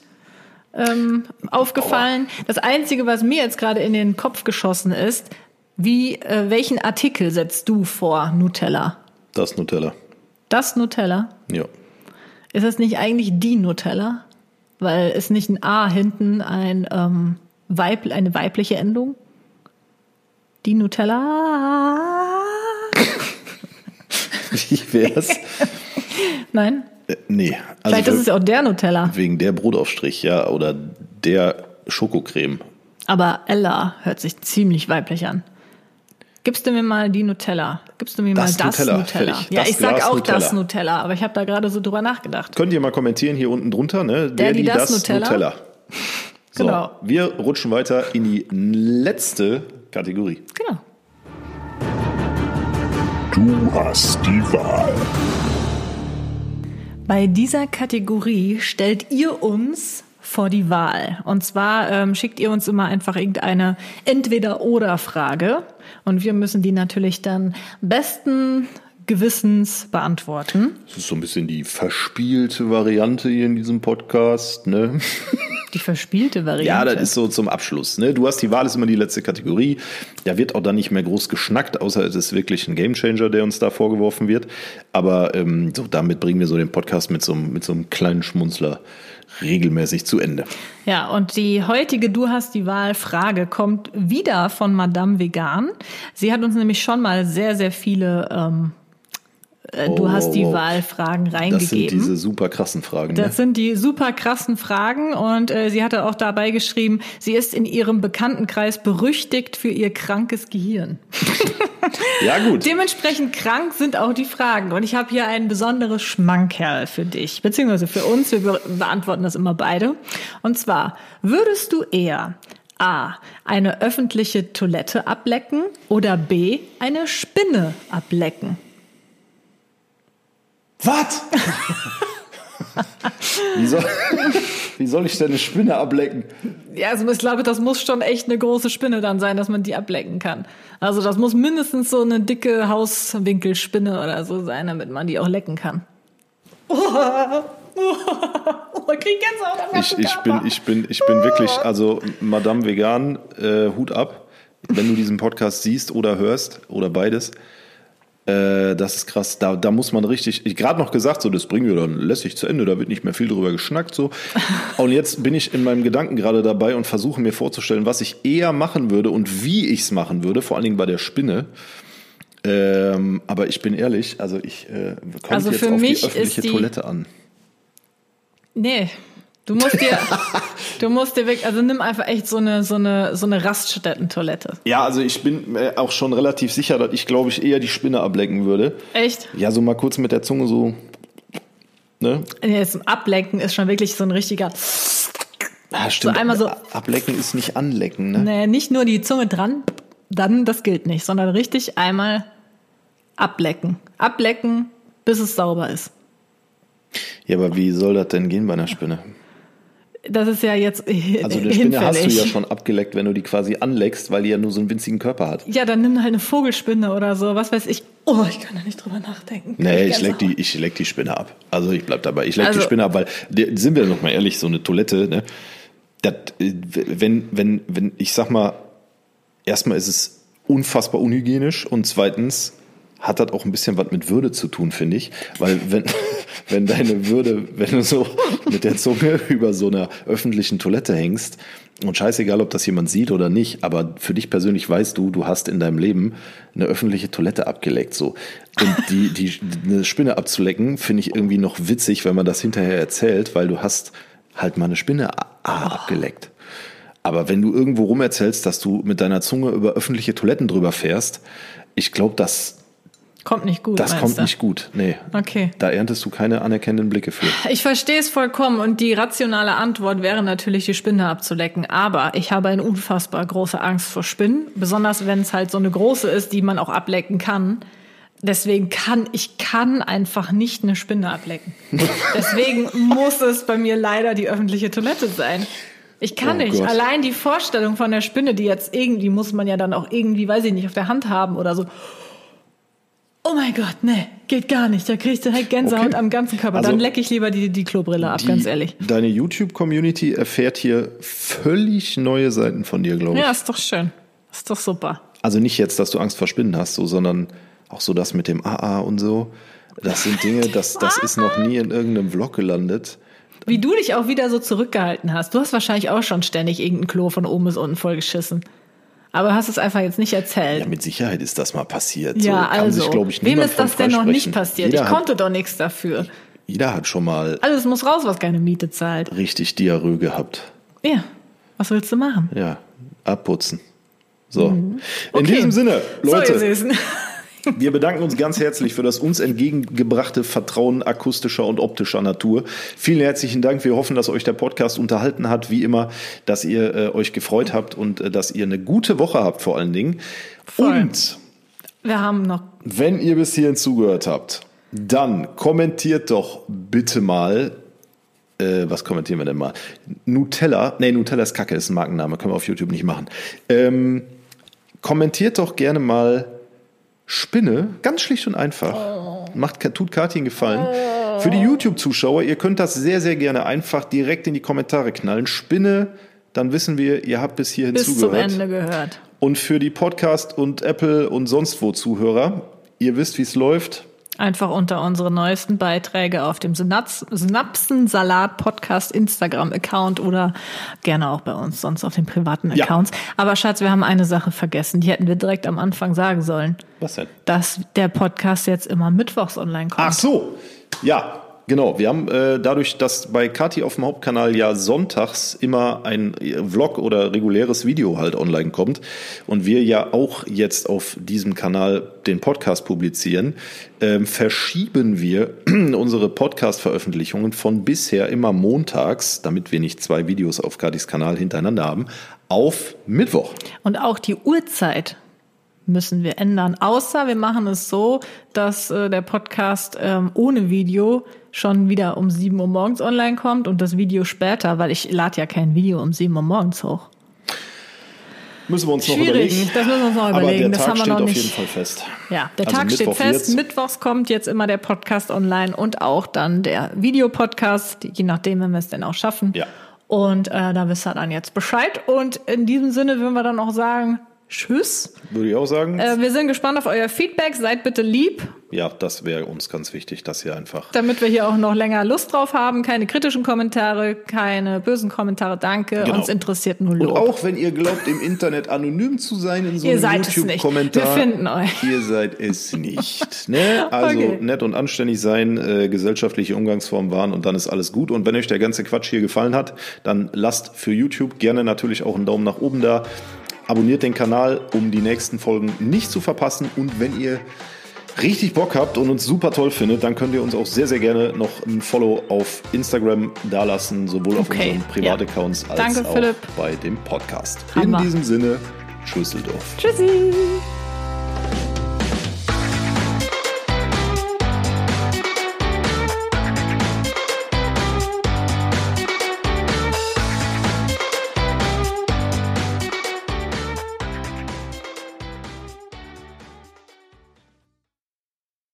ähm, aufgefallen. Das Einzige, was mir jetzt gerade in den Kopf geschossen ist, wie, äh, welchen Artikel setzt du vor Nutella? Das Nutella. Das Nutella? Ja. Ist das nicht eigentlich die Nutella? Weil ist nicht ein A hinten ein, ähm, Weib, eine weibliche Endung? Die Nutella? Wie wär's? Nein? Äh, nee. Also Vielleicht ist es ja auch der Nutella. wegen der Brotaufstrich, ja, oder der Schokocreme. Aber Ella hört sich ziemlich weiblich an. Gibst du mir mal die Nutella? Gibst du mir Das mal das Nutella, Nutella? Ja, Das ich sag Glas auch Nutella. das Nutella, aber ich habe da gerade so drüber nachgedacht. Könnt ihr mal kommentieren hier unten drunter, ne? Der, die, das Nutella. So, Genau. wir rutschen weiter in die letzte Kategorie. Genau. Du hast die Wahl. Bei dieser Kategorie stellt ihr uns vor die Wahl. Und zwar ähm, schickt ihr uns immer einfach irgendeine Entweder-Oder-Frage. Und wir müssen die natürlich dann besten Gewissens beantworten. Das ist so ein bisschen die verspielte Variante hier in diesem Podcast, ne? Die verspielte Variante. Ja, das ist so zum Abschluss. Ne? Du hast die Wahl, ist immer die letzte Kategorie. Da wird auch dann nicht mehr groß geschnackt, außer es ist wirklich ein Gamechanger, der uns da vorgeworfen wird. Aber ähm, so, damit bringen wir so den Podcast mit so, einem- mit so einem kleinen Schmunzler regelmäßig zu Ende. Ja, und die heutige Du hast die Wahl Frage kommt wieder von Madame Vegan. Sie hat uns nämlich schon mal sehr, sehr viele ähm, äh, Du Oh, hast die wow. Wahl Fragen Das sind reingegeben. diese super krassen Fragen. Ne? Das sind die super krassen Fragen und äh, sie hatte auch dabei geschrieben, sie ist in ihrem Bekanntenkreis berüchtigt für ihr krankes Gehirn. Ja, gut. Dementsprechend krank sind auch die Fragen. Und ich habe hier ein besonderes Schmankerl für dich, beziehungsweise für uns. Wir be beantworten das immer beide. Und zwar, würdest du eher A. eine öffentliche Toilette ablecken oder B. eine Spinne ablecken? Was? wie, soll, wie soll ich denn eine Spinne ablecken? Ja, also ich glaube, das muss schon echt eine große Spinne dann sein, dass man die ablecken kann. Also das muss mindestens so eine dicke Hauswinkelspinne oder so sein, damit man die auch lecken kann. Oh, oh, ich krieg Gänsehaut am Ich, ich, bin, ich, bin, ich bin wirklich, also Madame Vegan, äh, Hut ab, wenn du diesen Podcast siehst oder hörst oder beides. Äh, das ist krass. Da, da muss man richtig, ich gerade noch gesagt, so, das bringen wir dann lässig zu Ende, da wird nicht mehr viel drüber geschnackt. So. Und jetzt bin ich in meinem Gedanken gerade dabei und versuche mir vorzustellen, was ich eher machen würde und wie ich es machen würde, vor allen Dingen bei der Spinne. Ähm, aber ich bin ehrlich, also ich äh, komme Also jetzt auf mich die öffentliche die- Toilette an. Nee. Du musst dir, du musst dir wirklich, also nimm einfach echt so eine, so eine, so eine Raststättentoilette. Ja, also ich bin äh, auch schon relativ sicher, dass ich, glaube ich, eher die Spinne ablecken würde. Echt? Ja, so mal kurz mit der Zunge so. Ne? Das Ablecken ist schon wirklich so ein richtiger, Ah, stimmt. einmal so- Ablecken ist nicht anlecken, ne? nee, nicht nur die Zunge dran, dann, das gilt nicht, sondern richtig einmal ablecken. Ablecken, bis es sauber ist. Ja, aber wie soll das denn gehen bei einer Spinne? Das ist ja jetzt Also eine Spinne hast du hinfällig. ja schon abgeleckt, wenn du die quasi anleckst, weil die ja nur so einen winzigen Körper hat. Ja, dann nimm halt eine Vogelspinne oder so, was weiß ich. Oh, ich kann da nicht drüber nachdenken. Nee, ich Gänsehaut. leck, die, ich leck die Spinne ab. Also ich bleib dabei. Ich leck Also- die Spinne ab, weil, sind wir noch mal ehrlich, so eine Toilette, ne? Das, äh, wenn, wenn, wenn, ich sag mal, erstmal ist es unfassbar unhygienisch und zweitens hat das auch ein bisschen was mit Würde zu tun, finde ich. Weil wenn, wenn deine Würde, wenn du so mit der Zunge über so einer öffentlichen Toilette hängst und scheißegal, ob das jemand sieht oder nicht, aber für dich persönlich weißt du, du hast in deinem Leben eine öffentliche Toilette abgeleckt, so. Und die, die, eine Spinne abzulecken, finde ich irgendwie noch witzig, wenn man das hinterher erzählt, weil du hast halt mal eine Spinne ah, abgeleckt. Aber wenn du irgendwo rum erzählst, dass du mit deiner Zunge über öffentliche Toiletten drüber fährst, ich glaube, das, Kommt nicht gut. das kommt du? nicht gut. Nee. Okay. Da erntest du keine anerkennenden Blicke für. Ich verstehe es vollkommen und die rationale Antwort wäre natürlich, die Spinne abzulecken. Aber ich habe eine unfassbar große Angst vor Spinnen, besonders wenn es halt so eine große ist, die man auch ablecken kann. Deswegen kann ich kann einfach nicht eine Spinne ablecken. Deswegen muss es bei mir leider die öffentliche Toilette sein. Ich kann Oh nicht. Gott. Allein die Vorstellung von der Spinne, die jetzt irgendwie muss man ja dann auch irgendwie, weiß ich nicht, auf der Hand haben oder so. Oh mein Gott, nee, geht gar nicht. Da krieg ich direkt Gänsehaut Okay. am ganzen Körper. Also- dann lecke ich lieber die, die Klobrille ab, ganz ehrlich. Deine YouTube-Community erfährt hier völlig neue Seiten von dir, glaube ich. Ja, ist doch schön. Ist doch super. Also nicht jetzt, dass du Angst vor Spinnen hast, so, sondern auch so das mit dem AA und so. Das sind Dinge, das, das ist noch nie in irgendeinem Vlog gelandet. Wie du dich auch wieder so zurückgehalten hast. Du hast wahrscheinlich auch schon ständig irgendein Klo von oben bis unten vollgeschissen. Aber hast es einfach jetzt nicht erzählt. Ja, mit Sicherheit ist das mal passiert. Ja, so, kann also. sich, glaube ich, Wem ist das denn noch nicht passiert? Jeder ich hat, konnte doch nichts dafür. Jeder hat schon mal Alles muss raus, was keine Miete zahlt. richtig Diarrhoe gehabt. Ja. Was willst du machen? Ja, abputzen. So. In Okay. diesem Sinne, Leute, So, ihr Süßen. Wir bedanken uns ganz herzlich für das uns entgegengebrachte Vertrauen akustischer und optischer Natur. Vielen herzlichen Dank. Wir hoffen, dass euch der Podcast unterhalten hat, wie immer, dass ihr äh, euch gefreut habt und äh, dass ihr eine gute Woche habt vor allen Dingen. Voll. Und Wir haben noch. wenn ihr bis hierhin zugehört habt, dann kommentiert doch bitte mal. Äh, was kommentieren wir denn mal? Nutella. Nee, Nutella ist Kacke, ist ein Markenname, können wir auf YouTube nicht machen. Ähm, kommentiert doch gerne mal Spinne, ganz schlicht und einfach. Macht, tut Kathi einen Gefallen. Für die YouTube-Zuschauer, ihr könnt das sehr, sehr gerne einfach direkt in die Kommentare knallen. Spinne, dann wissen wir, ihr habt bis hierhin Bis zum zugehört. Ende gehört. Und für die Podcast und Apple und sonst wo Zuhörer, ihr wisst, wie es läuft. Einfach unter unsere neuesten Beiträge auf dem Synaps- Synapsen-Salat-Podcast Instagram-Account oder gerne auch bei uns sonst auf den privaten Ja. Accounts. Aber Schatz, wir haben eine Sache vergessen. Die hätten wir direkt am Anfang sagen sollen. Was denn? Dass der Podcast jetzt immer mittwochs online kommt. Ach so, ja, genau. Wir haben äh, dadurch, dass bei Kati auf dem Hauptkanal ja sonntags immer ein äh, Vlog oder reguläres Video halt online kommt und wir ja auch jetzt auf diesem Kanal den Podcast publizieren, ähm, verschieben wir unsere Podcast-Veröffentlichungen von bisher immer montags, damit wir nicht zwei Videos auf Katis Kanal hintereinander haben, auf Mittwoch. Und auch die Uhrzeit müssen wir ändern. Außer wir machen es so, dass äh, der Podcast ähm, ohne Video schon wieder um 7 Uhr morgens online kommt und das Video später, weil ich lade ja kein Video um 7 Uhr morgens hoch. Müssen wir uns noch Schwierig, überlegen. das müssen wir uns noch Aber überlegen. der Das Tag haben wir steht noch auf jeden Fall fest. Ja, der Also Tag steht Mittwoch fest. wird's. Mittwochs kommt jetzt immer der Podcast online und auch dann der Videopodcast, je nachdem, wenn wir es denn auch schaffen. Ja. Und äh, da wisst ihr dann jetzt Bescheid. Und in diesem Sinne würden wir dann auch sagen, tschüss. Würde ich auch sagen. Äh, wir sind gespannt auf euer Feedback. Seid bitte lieb, Ja, das wäre uns ganz wichtig, dass ihr einfach. damit wir hier auch noch länger Lust drauf haben. Keine kritischen Kommentare, keine bösen Kommentare. Danke. Genau. Uns interessiert nur Und Lob. auch wenn ihr glaubt, im Internet anonym zu sein in so Ihr einem. YouTube-Kommentar. Wir finden euch. Ihr seid es nicht. Ne? Also Okay. nett und anständig sein, äh, gesellschaftliche Umgangsformen wahren und dann ist alles gut. Und wenn euch der ganze Quatsch hier gefallen hat, dann lasst für YouTube gerne natürlich auch einen Daumen nach oben da. Abonniert den Kanal, um die nächsten Folgen nicht zu verpassen. Und wenn ihr richtig Bock habt und uns super toll findet, dann könnt ihr uns auch sehr, sehr gerne noch ein Follow auf Instagram dalassen, sowohl auf Okay, unseren Privataccounts als Danke, auch Philipp. bei dem Podcast. Hammer. In diesem Sinne, Tschüsseldorf. Tschüssi.